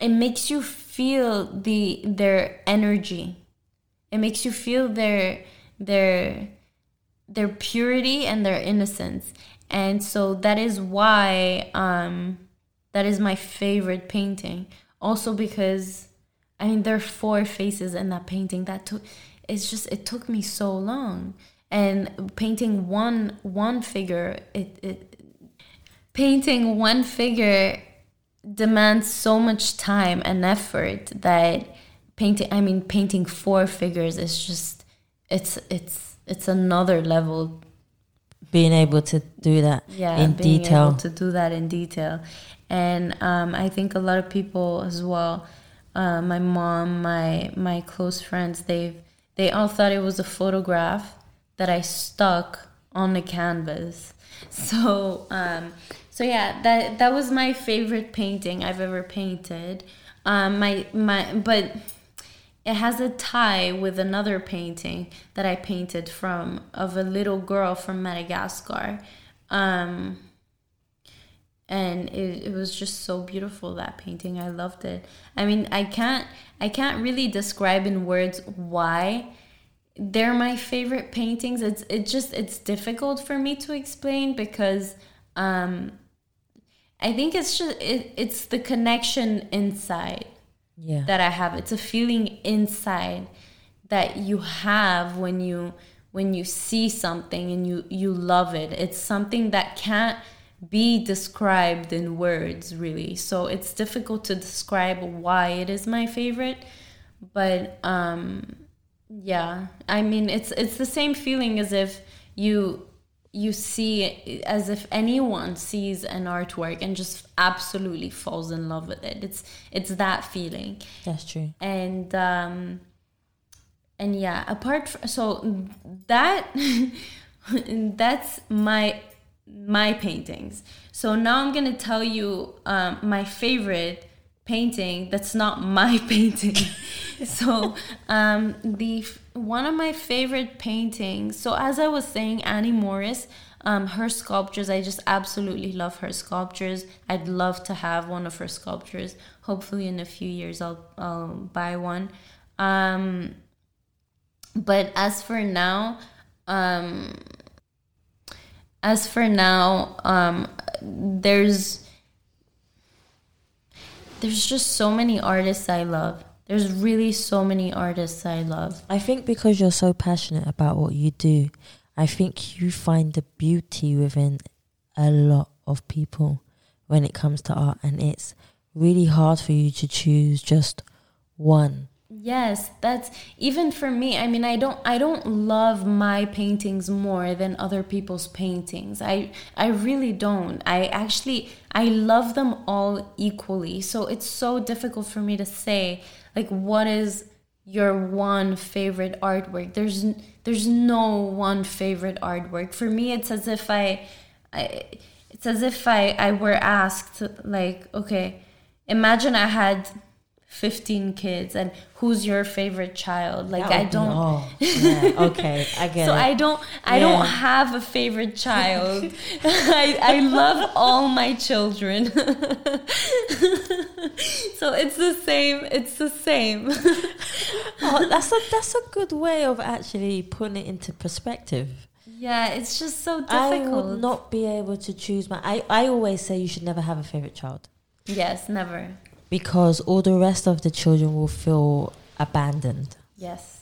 it makes you feel the their energy. It makes you feel their their their purity and their innocence. And so that is why um that is my favorite painting also because i mean there are four faces in that painting that took it's just it took me so long. And painting one one figure it, it painting one figure demands so much time and effort that painting i mean painting four figures is just it's it's it's another level Being able to do that yeah in being detail. able to do that in detail. And um, i think a lot of people as well uh, my mom my my close friends they they all thought it was a photograph that i stuck on the canvas. So um so yeah that that was my favorite painting i've ever painted. Um my my but it has a tie with another painting that I painted from of a little girl from Madagascar. Um, and it, it was just so beautiful that painting. I loved it. I mean, I can't I can't really describe in words why they're my favorite paintings. It's it just it's difficult for me to explain because um I think it's just it, it's the connection inside Yeah. that I have. It's a feeling inside that you have when you when you see something and you you love it. It's something that can't be described in words really. So it's difficult to describe why it is my favorite, but um yeah. I mean, it's it's the same feeling as if you you see as if anyone sees an artwork and just absolutely falls in love with it. It's it's that feeling That's true. and um and yeah apart from so that that's my my paintings so now i'm gonna tell you um, my favorite painting that's not my painting. so um, the one of my favorite paintings. So as I was saying, Annie Morris. Um, her sculptures, I just absolutely love her sculptures. I'd love to have one of her sculptures. Hopefully, in a few years, I'll, I'll buy one. Um, but as for now, um, as for now, um, there's there's just so many artists I love. There's really so many artists I love. I think because you're so passionate about what you do, I think you find the beauty within a lot of people when it comes to art, and it's really hard for you to choose just one. Yes, that's even for me. I mean, I don't I don't love my paintings more than other people's paintings. I I really don't. I actually I love them all equally. So it's so difficult for me to say like what is your one favorite artwork. There's there's no one favorite artwork. For me it's as if I I it's as if I I were asked like, okay, imagine I had 15 kids and who's your favorite child like i don't yeah, okay i get so it. i don't i yeah. don't have a favorite child I, I love all my children so it's the same it's the same oh that's a that's a good way of actually putting it into perspective yeah, it's just so difficult. I would not be able to choose my. I, I always say you should never have a favorite child. Yes, never because all the rest of the children will feel abandoned. Yes.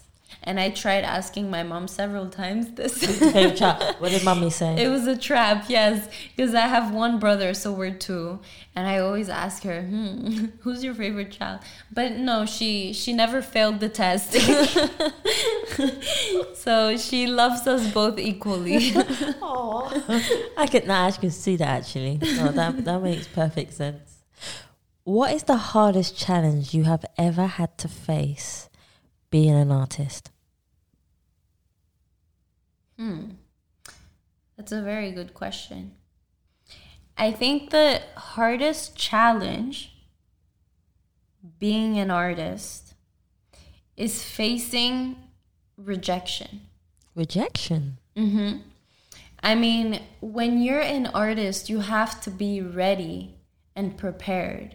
And I tried asking my mom several times this. what did mommy say? It was a trap, yes. Because I have one brother, so we're two. And I always ask her, hmm, who's your favorite child? But no, she she never failed the test. so she loves us both equally. Aww. I could not you to see that actually. No, that that makes perfect sense. What is the hardest challenge you have ever had to face being an artist? Hmm. That's a very good question. I think the hardest challenge being an artist is facing rejection. Rejection? Mm-hmm. I mean, when you're an artist, you have to be ready and prepared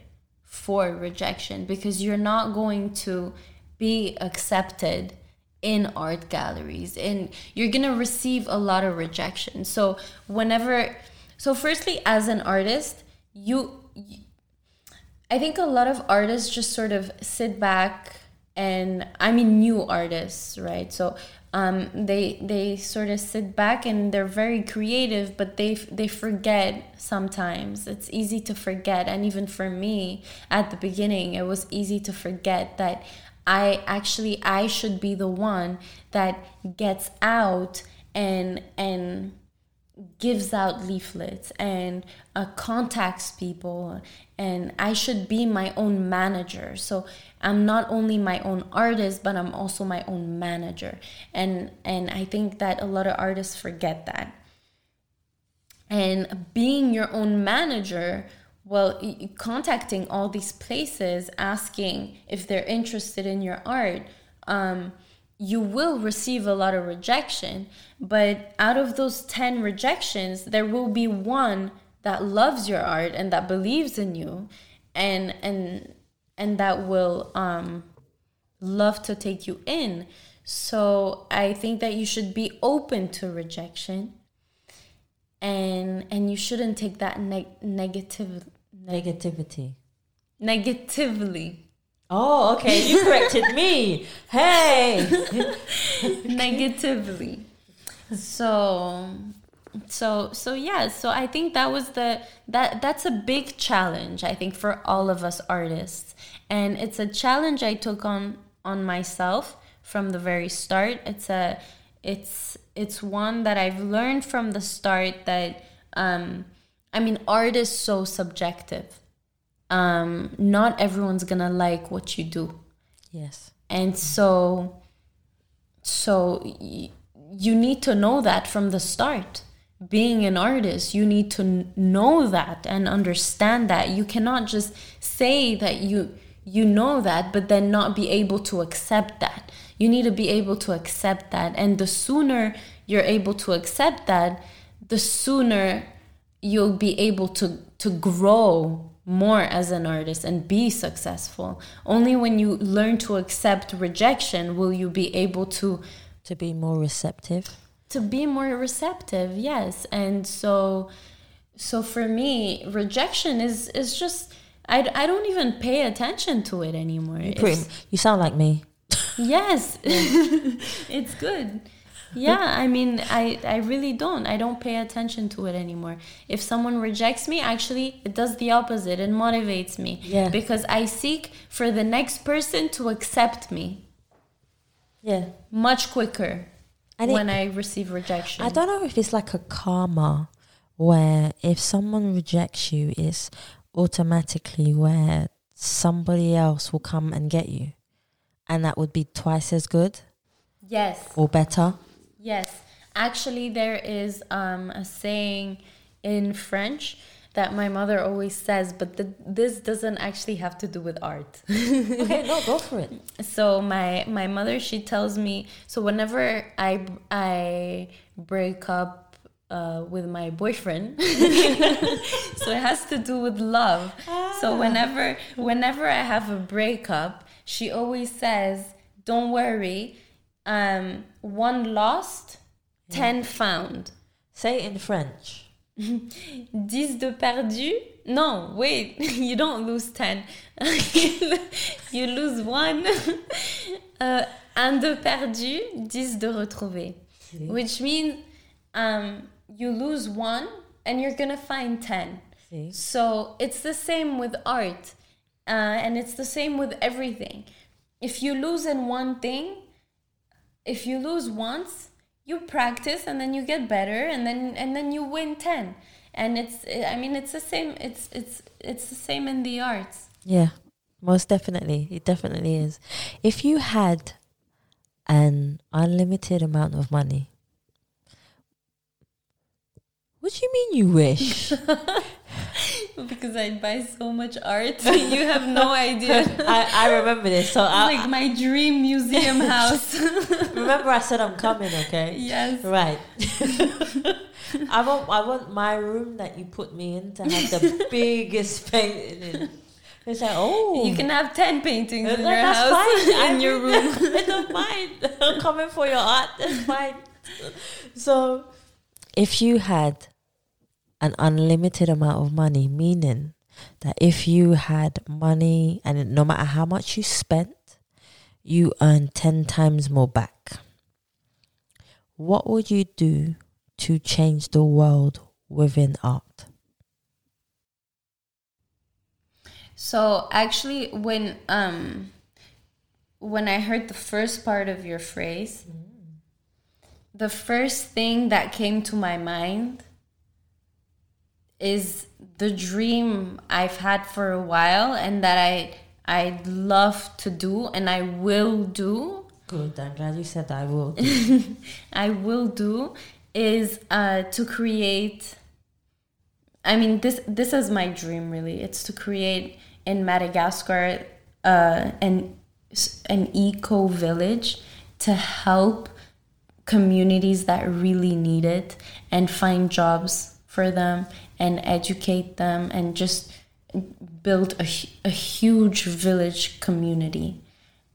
for rejection because you're not going to be accepted in art galleries and you're going to receive a lot of rejection. So whenever so firstly as an artist, you I think a lot of artists just sort of sit back and I mean new artists, right? So um, they they sort of sit back and they're very creative, but they they forget sometimes. It's easy to forget, and even for me at the beginning, it was easy to forget that I actually I should be the one that gets out and and gives out leaflets and uh, contacts people and i should be my own manager. So i'm not only my own artist but i'm also my own manager. And and i think that a lot of artists forget that. And being your own manager well contacting all these places asking if they're interested in your art um, you will receive a lot of rejection, but out of those 10 rejections, there will be one that loves your art and that believes in you and and and that will um love to take you in. So I think that you should be open to rejection and and you shouldn't take that neg- negative negativity negatively Oh, okay. You corrected me. Hey. Negatively. So so so yeah so i think that was the that that's a big challenge i think for all of us artists and it's a challenge i took on on myself from the very start it's a it's it's one that i've learned from the start that um i mean art is so subjective um, not everyone's gonna like what you do. Yes. And so, so y- you need to know that from the start being an artist you need to n- know that and understand that you cannot just say that you you know that but then not be able to accept that you need to be able to accept that and the sooner you're able to accept that the sooner you'll be able to to grow more as an artist and be successful. Only when you learn to accept rejection will you be able to To be more receptive. to be more receptive yes. And so so for me rejection is is just i, I don't even pay attention to it anymore. Pretty, you sound like me. yes. It's good yeah i mean i i really don't i don't pay attention to it anymore if someone rejects me actually it does the opposite it motivates me Yeah. because i seek for the next person to accept me Yeah. much quicker And it- when i receive rejection I don't know if it's like a karma where if someone rejects you, it's automatically where somebody else will come and get you. And that would be twice as good yes or better. Yes, actually, there is um, a saying in French that my mother always says, but the, this doesn't actually have to do with art. Okay, no, go for it. so my my mother she tells me so whenever I I break up uh, with my boyfriend, so it has to do with love. So whenever whenever I have a breakup, she always says, "Don't worry, um, one lost, ten found." Say in French. Dix de perdu. No, wait, you don't lose 10. you lose one. uh, un de perdu, dix de retrouvé. Which means um, you lose one and you're going to find 10. See? So it's the same with art. Uh, and it's the same with everything. If you lose in one thing, if you lose once, you practice and then you get better and then and then you win 10. And it's I mean it's the same it's it's it's the same in the arts. Yeah, most definitely. It definitely is. If you had an unlimited amount of money, what do you mean you wish? because I buy so much art. you have no idea. I, I remember this. So I, like my dream museum house. remember I said I'm coming, okay? yes. Right. I want I want my room that you put me in to have the biggest painting in. It's like, oh, You can have 10 paintings in your that's house fine. in your room. I don't mind. I'm coming for your art. That's fine. So, if you had an unlimited amount of money, meaning that if you had money and no matter how much you spent, you earn 10 times more back, what would you do to change the world within art? So actually, when um, when I heard the first part of your phrase, the first thing that came to my mind is the dream I've had for a while and that I I love to do and I will do. Good. I'm glad you said I will. I will do is uh, to create. I mean, this this is my dream. Really, it's to create in Madagascar uh, an an eco village to help communities that really need it and find jobs for them and educate them and just build a, a huge village community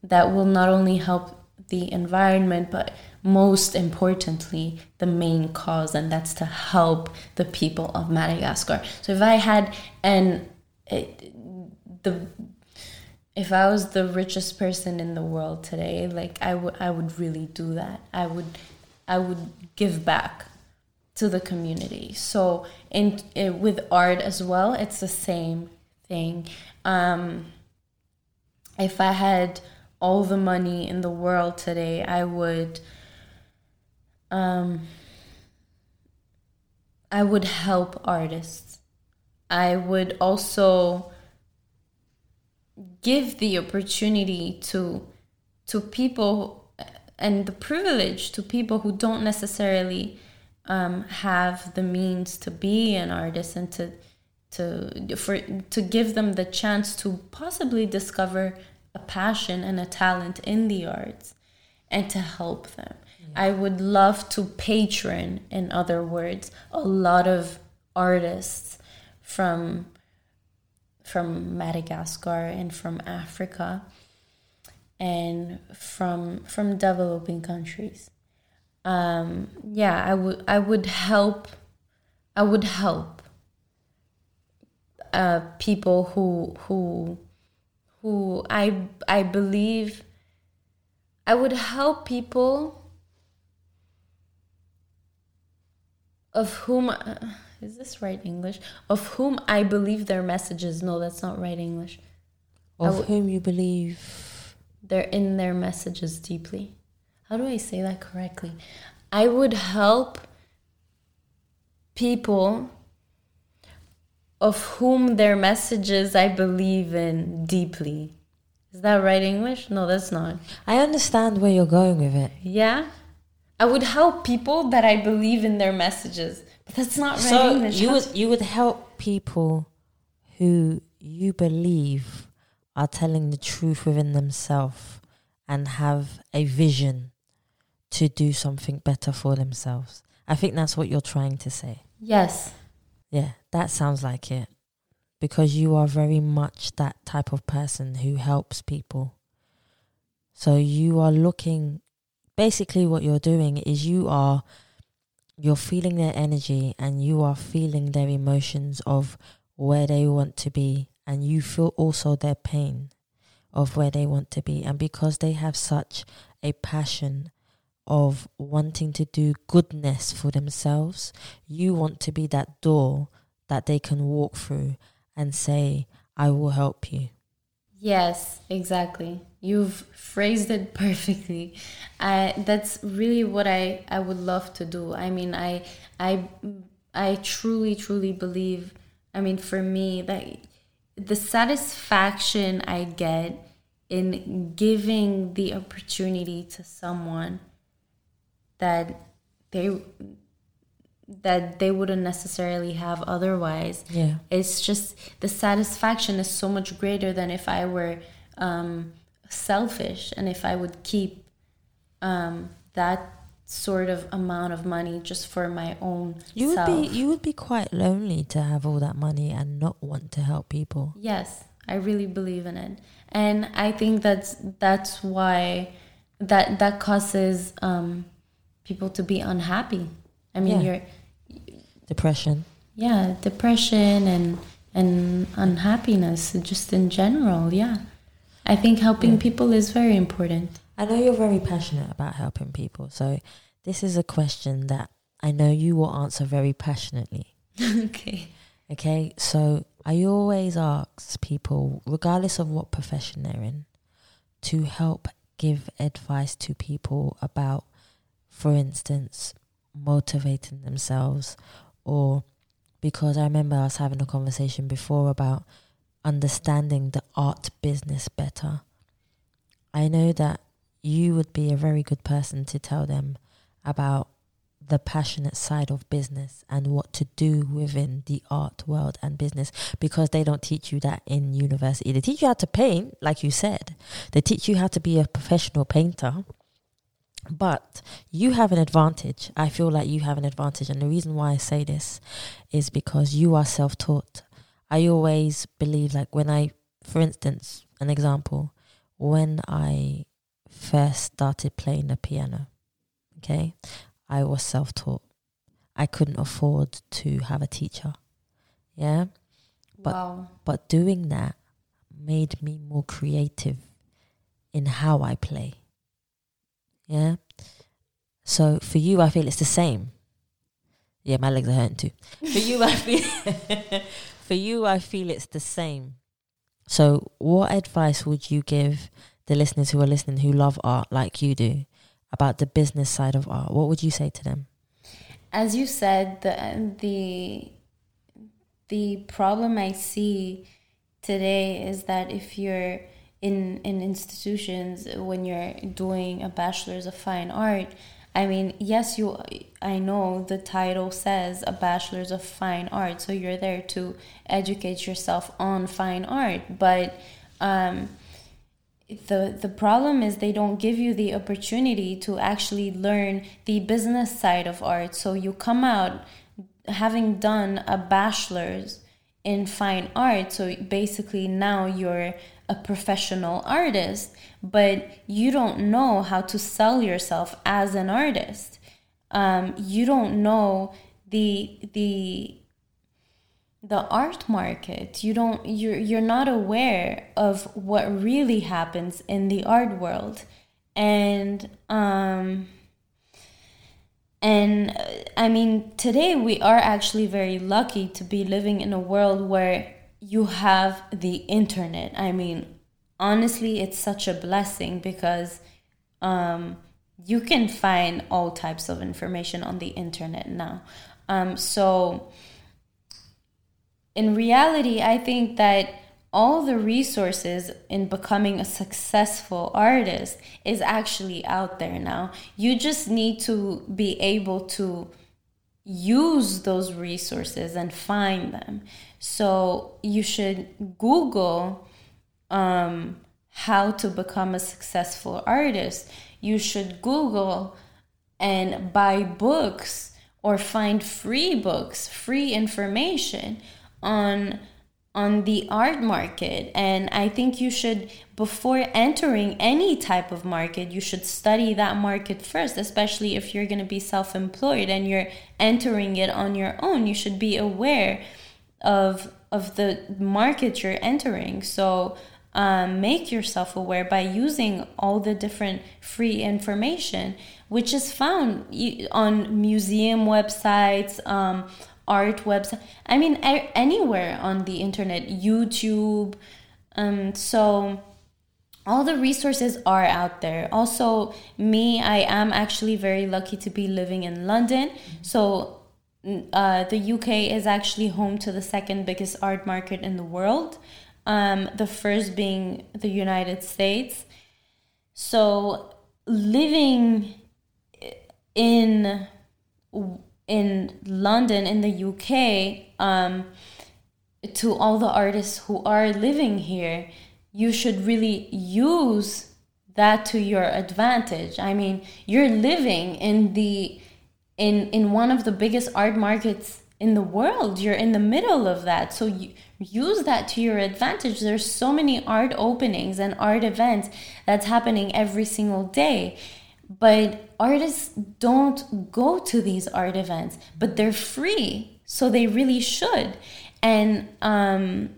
that will not only help the environment but most importantly the main cause and that's to help the people of madagascar. So if i had an it, the if i was the richest person in the world today like i would i would really do that. I would i would give back to the community so in, eh, with art as well it's the same thing um if I had all the money in the world today, I would um I would help artists. I would also give the opportunity to to people and the privilege to people who don't necessarily um, have the means to be an artist and to to for to give them the chance to possibly discover a passion and a talent in the arts and to help them. Yeah. I would love to patron, in other words, a lot of artists from from Madagascar and from Africa and from from developing countries. Um, yeah, I would I would help I would help uh, people who who who I I believe I would help people of whom uh, is this right English? Of whom I believe their messages. No, that's not right English. Of w- whom you believe they're in their messages deeply. How do I say that correctly? I would help people of whom their messages I believe in deeply. Is that right English? No, that's not. I understand where you're going with it. Yeah? I would help people that I believe in their messages. But that's not right so English. You would you would help people who you believe are telling the truth within themselves and have a vision to do something better for themselves. I think that's what you're trying to say. Yes. Yeah, that sounds like it. Because you are very much that type of person who helps people. So you are looking basically what you're doing is you are you're feeling their energy and you are feeling their emotions of where they want to be and you feel also their pain of where they want to be and because they have such a passion of wanting to do goodness for themselves, you want to be that door that they can walk through and say, I will help you. Yes, exactly. You've phrased it perfectly. I, that's really what I, I would love to do. I mean, I, I, I truly, truly believe, I mean, for me, that the satisfaction I get in giving the opportunity to someone that they that they wouldn't necessarily have otherwise. Yeah. It's just the satisfaction is so much greater than if I were um, selfish and if I would keep um, that sort of amount of money just for my own you self. would be you would be quite lonely to have all that money and not want to help people yes i really believe in it and i think that's that's why that that causes um, people to be unhappy. I mean, yeah. you're depression. Yeah, depression and and unhappiness just in general. Yeah, I think helping yeah. people is very important. I know you're very passionate about helping people, so this is a question that I know you will answer very passionately. okay. Okay, so I always ask people, regardless of what profession they're in, to help give advice to people about for instance, motivating themselves, or because I remember I was having a conversation before about understanding the art business better. I know that you would be a very good person to tell them about the passionate side of business and what to do within the art world and business because they don't teach you that in university. They teach you how to paint, like you said. They teach you how to be a professional painter. But you have an advantage. I feel like you have an advantage. And the reason why I say this is because you are self taught. I always believe, like, when I, for instance, an example, when I first started playing the piano, okay, I was self taught. I couldn't afford to have a teacher. Yeah. But, wow. but doing that made me more creative in how I play. Yeah. So for you, I feel it's the same. Yeah, my legs are hurting too. For you, I feel. for you, I feel it's the same. So, what advice would you give the listeners who are listening who love art like you do about the business side of art? What would you say to them? As you said, the the the problem I see today is that if you're in in institutions when you're doing a bachelor's of fine art I mean, yes, you. I know the title says a bachelor's of fine art, so you're there to educate yourself on fine art. But um, the the problem is they don't give you the opportunity to actually learn the business side of art. So you come out having done a bachelor's in fine art. So basically, now you're a professional artist, but you don't know how to sell yourself as an artist. Um, you don't know the the the art market. You don't you're you're not aware of what really happens in the art world, and um, and uh, I mean today we are actually very lucky to be living in a world where you have the internet. I mean, honestly, it's such a blessing because um, you can find all types of information on the internet now. Um, so, in reality, I think that all the resources in becoming a successful artist is actually out there now. You just need to be able to use those resources and find them. So you should Google um, how to become a successful artist. You should Google and buy books or find free books, free information on on the art market and i think you should before entering any type of market you should study that market first especially if you're going to be self-employed and you're entering it on your own you should be aware of of the market you're entering. So um, make yourself aware by using all the different free information which is found on museum websites um, art website i mean anywhere on the internet youtube um so all the resources are out there. Also me i am actually very lucky to be living in london. So uh, the uk is actually home to the second biggest art market in the world um, the first being the united states so living in in London, in the UK, um, to all the artists who are living here, you should really use that to your advantage. I mean, you're living in the in in one of the biggest art markets in the world. You're in the middle of that. So you use that to your advantage. There's so many art openings and art events that's happening every single day. But artists don't go to these art events, but they're free, so they really should. And um,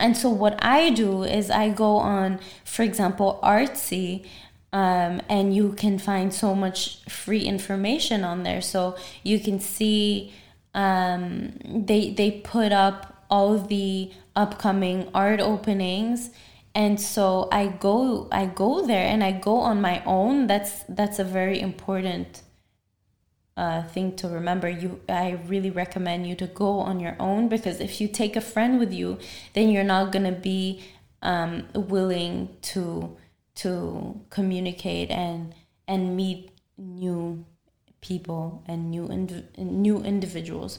and so what I do is I go on, for example, Artsy, um, and you can find so much free information on there. So you can see um, they they put up all the upcoming art openings. And so i go i go there and i go on my own. That's that's a very important uh, thing to remember. You i really recommend you to go on your own because if you take a friend with you then you're not to be um, willing to to communicate and and meet new people and new ind- new individuals.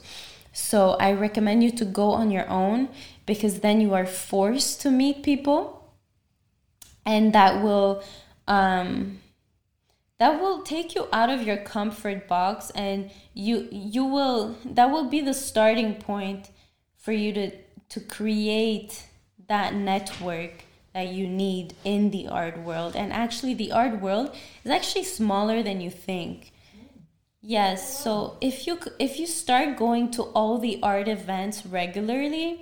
So i recommend you to go on your own because then you are forced to meet people and that will um, that will take you out of your comfort box and you you will that will be the starting point for you to to create that network that you need in the art world. And actually the art world is actually smaller than you think. Yes so if you if you start going to all the art events regularly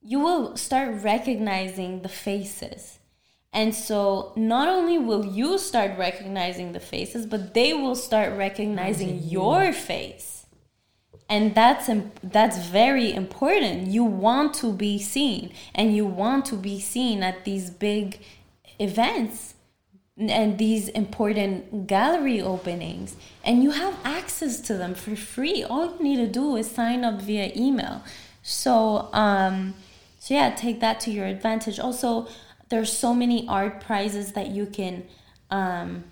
you will start recognizing the faces. And so not only will you start recognizing the faces, but they will start recognizing your face. And that's that's very important. You want to be seen and you want to be seen at these big events and these important gallery openings and you have access to them for free. All you need to do is sign up via email. So um so yeah, take that to your advantage. Also, there's so many art prizes that you can um,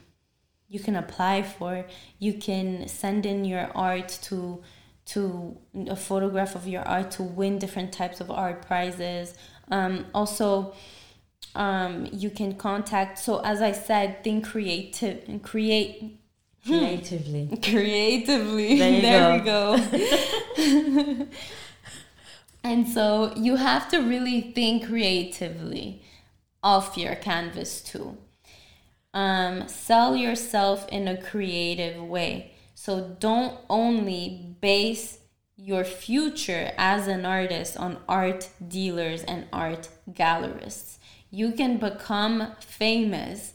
you can apply for. You can send in your art to to a photograph of your art to win different types of art prizes. Um, also, um, you can contact. So as I said, think creative and create creatively. creatively. There, there go. we go. and so you have to really think creatively off your canvas too. Um, sell yourself in a creative way. So don't only base your future as an artist on art dealers and art gallerists. You can become famous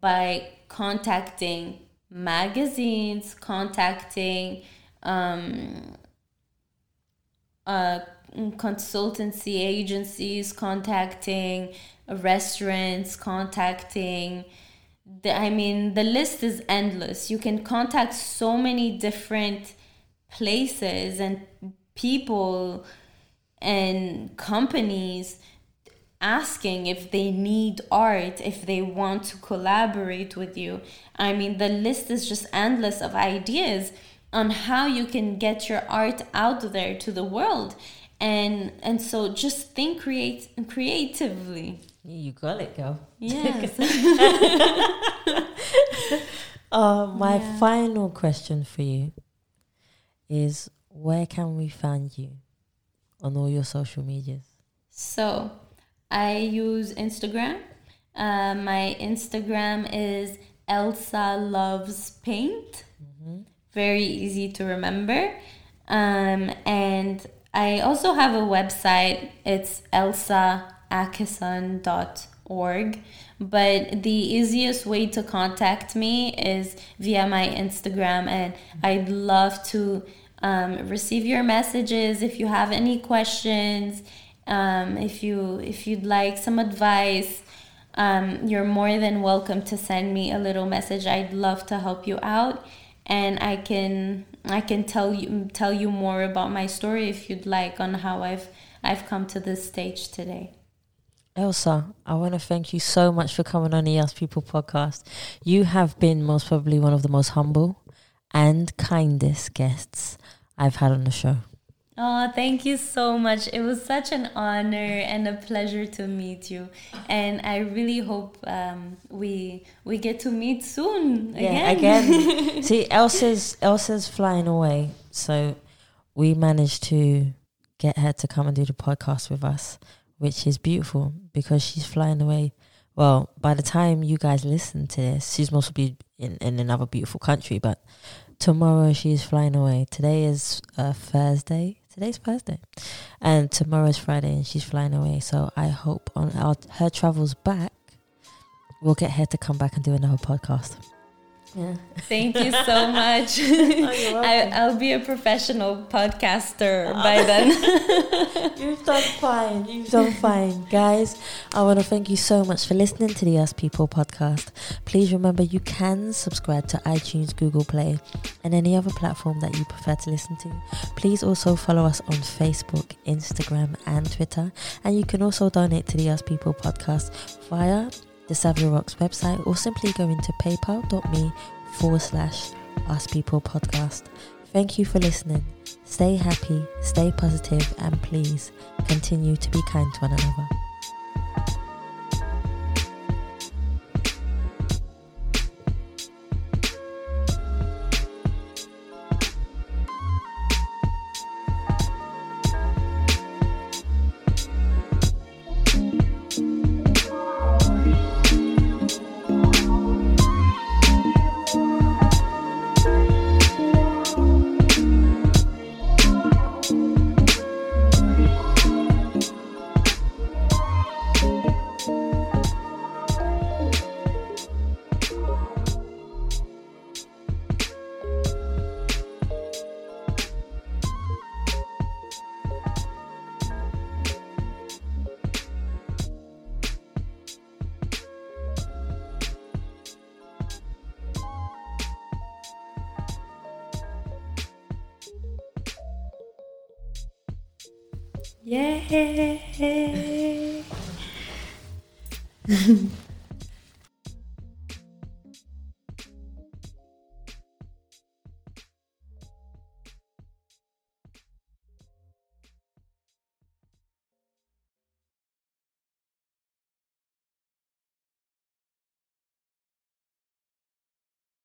by contacting magazines, contacting um, uh, consultancy agencies, contacting restaurants, contacting the, I mean, the list is endless. You can contact so many different places and people and companies asking if they need art, if they want to collaborate with you. I mean, the list is just endless of ideas on how you can get your art out there to the world. And and so just think create creatively. You got it, girl. Yes. uh, my Yeah. final question for you is where can we find you on all your social medias? So I use Instagram. Uh, my Instagram is Elsa Loves Paint. Very easy to remember. Um, and I also have a website. It's elsaakison.org. But the easiest way to contact me is via my Instagram. And I'd love to um, receive your messages if you have any questions. Um, if you if you'd like some advice um, you're more than welcome to send me a little message. I'd love to help you out. And i can i can tell you tell you more about my story if you'd like on how i've i've come to this stage today. Elsa, I want to thank you so much for coming on the Ask People podcast. You have been most probably one of the most humble and kindest guests I've had on the show. Oh, thank you so much. It was such an honor and a pleasure to meet you. And I really hope um, we we get to meet soon Yeah, again. again. See, Elsa's Elsa's flying away, so we managed to get her to come and do the podcast with us, which is beautiful because she's flying away. Well, by the time you guys listen to this, she's most probably in, in another beautiful country, but tomorrow she's flying away. Today is uh, Thursday. Today's Thursday, and tomorrow's Friday, and she's flying away. So I hope on our, her travels back, we'll get her to come back and do another podcast. Yeah. Thank you so much. you're I, welcome. I'll be a professional podcaster by then. You've done fine. You've done fine. Guys, I want to thank you so much for listening to the Us People podcast. Please remember you can subscribe to iTunes, Google Play, and any other platform that you prefer to listen to. Please also follow us on Facebook, Instagram, and Twitter. And you can also donate to the Us People podcast via the Rocks website or simply go into paypal.me forward slash Us People podcast. Thank you for listening. Stay happy, stay positive, and please continue to be kind to one another.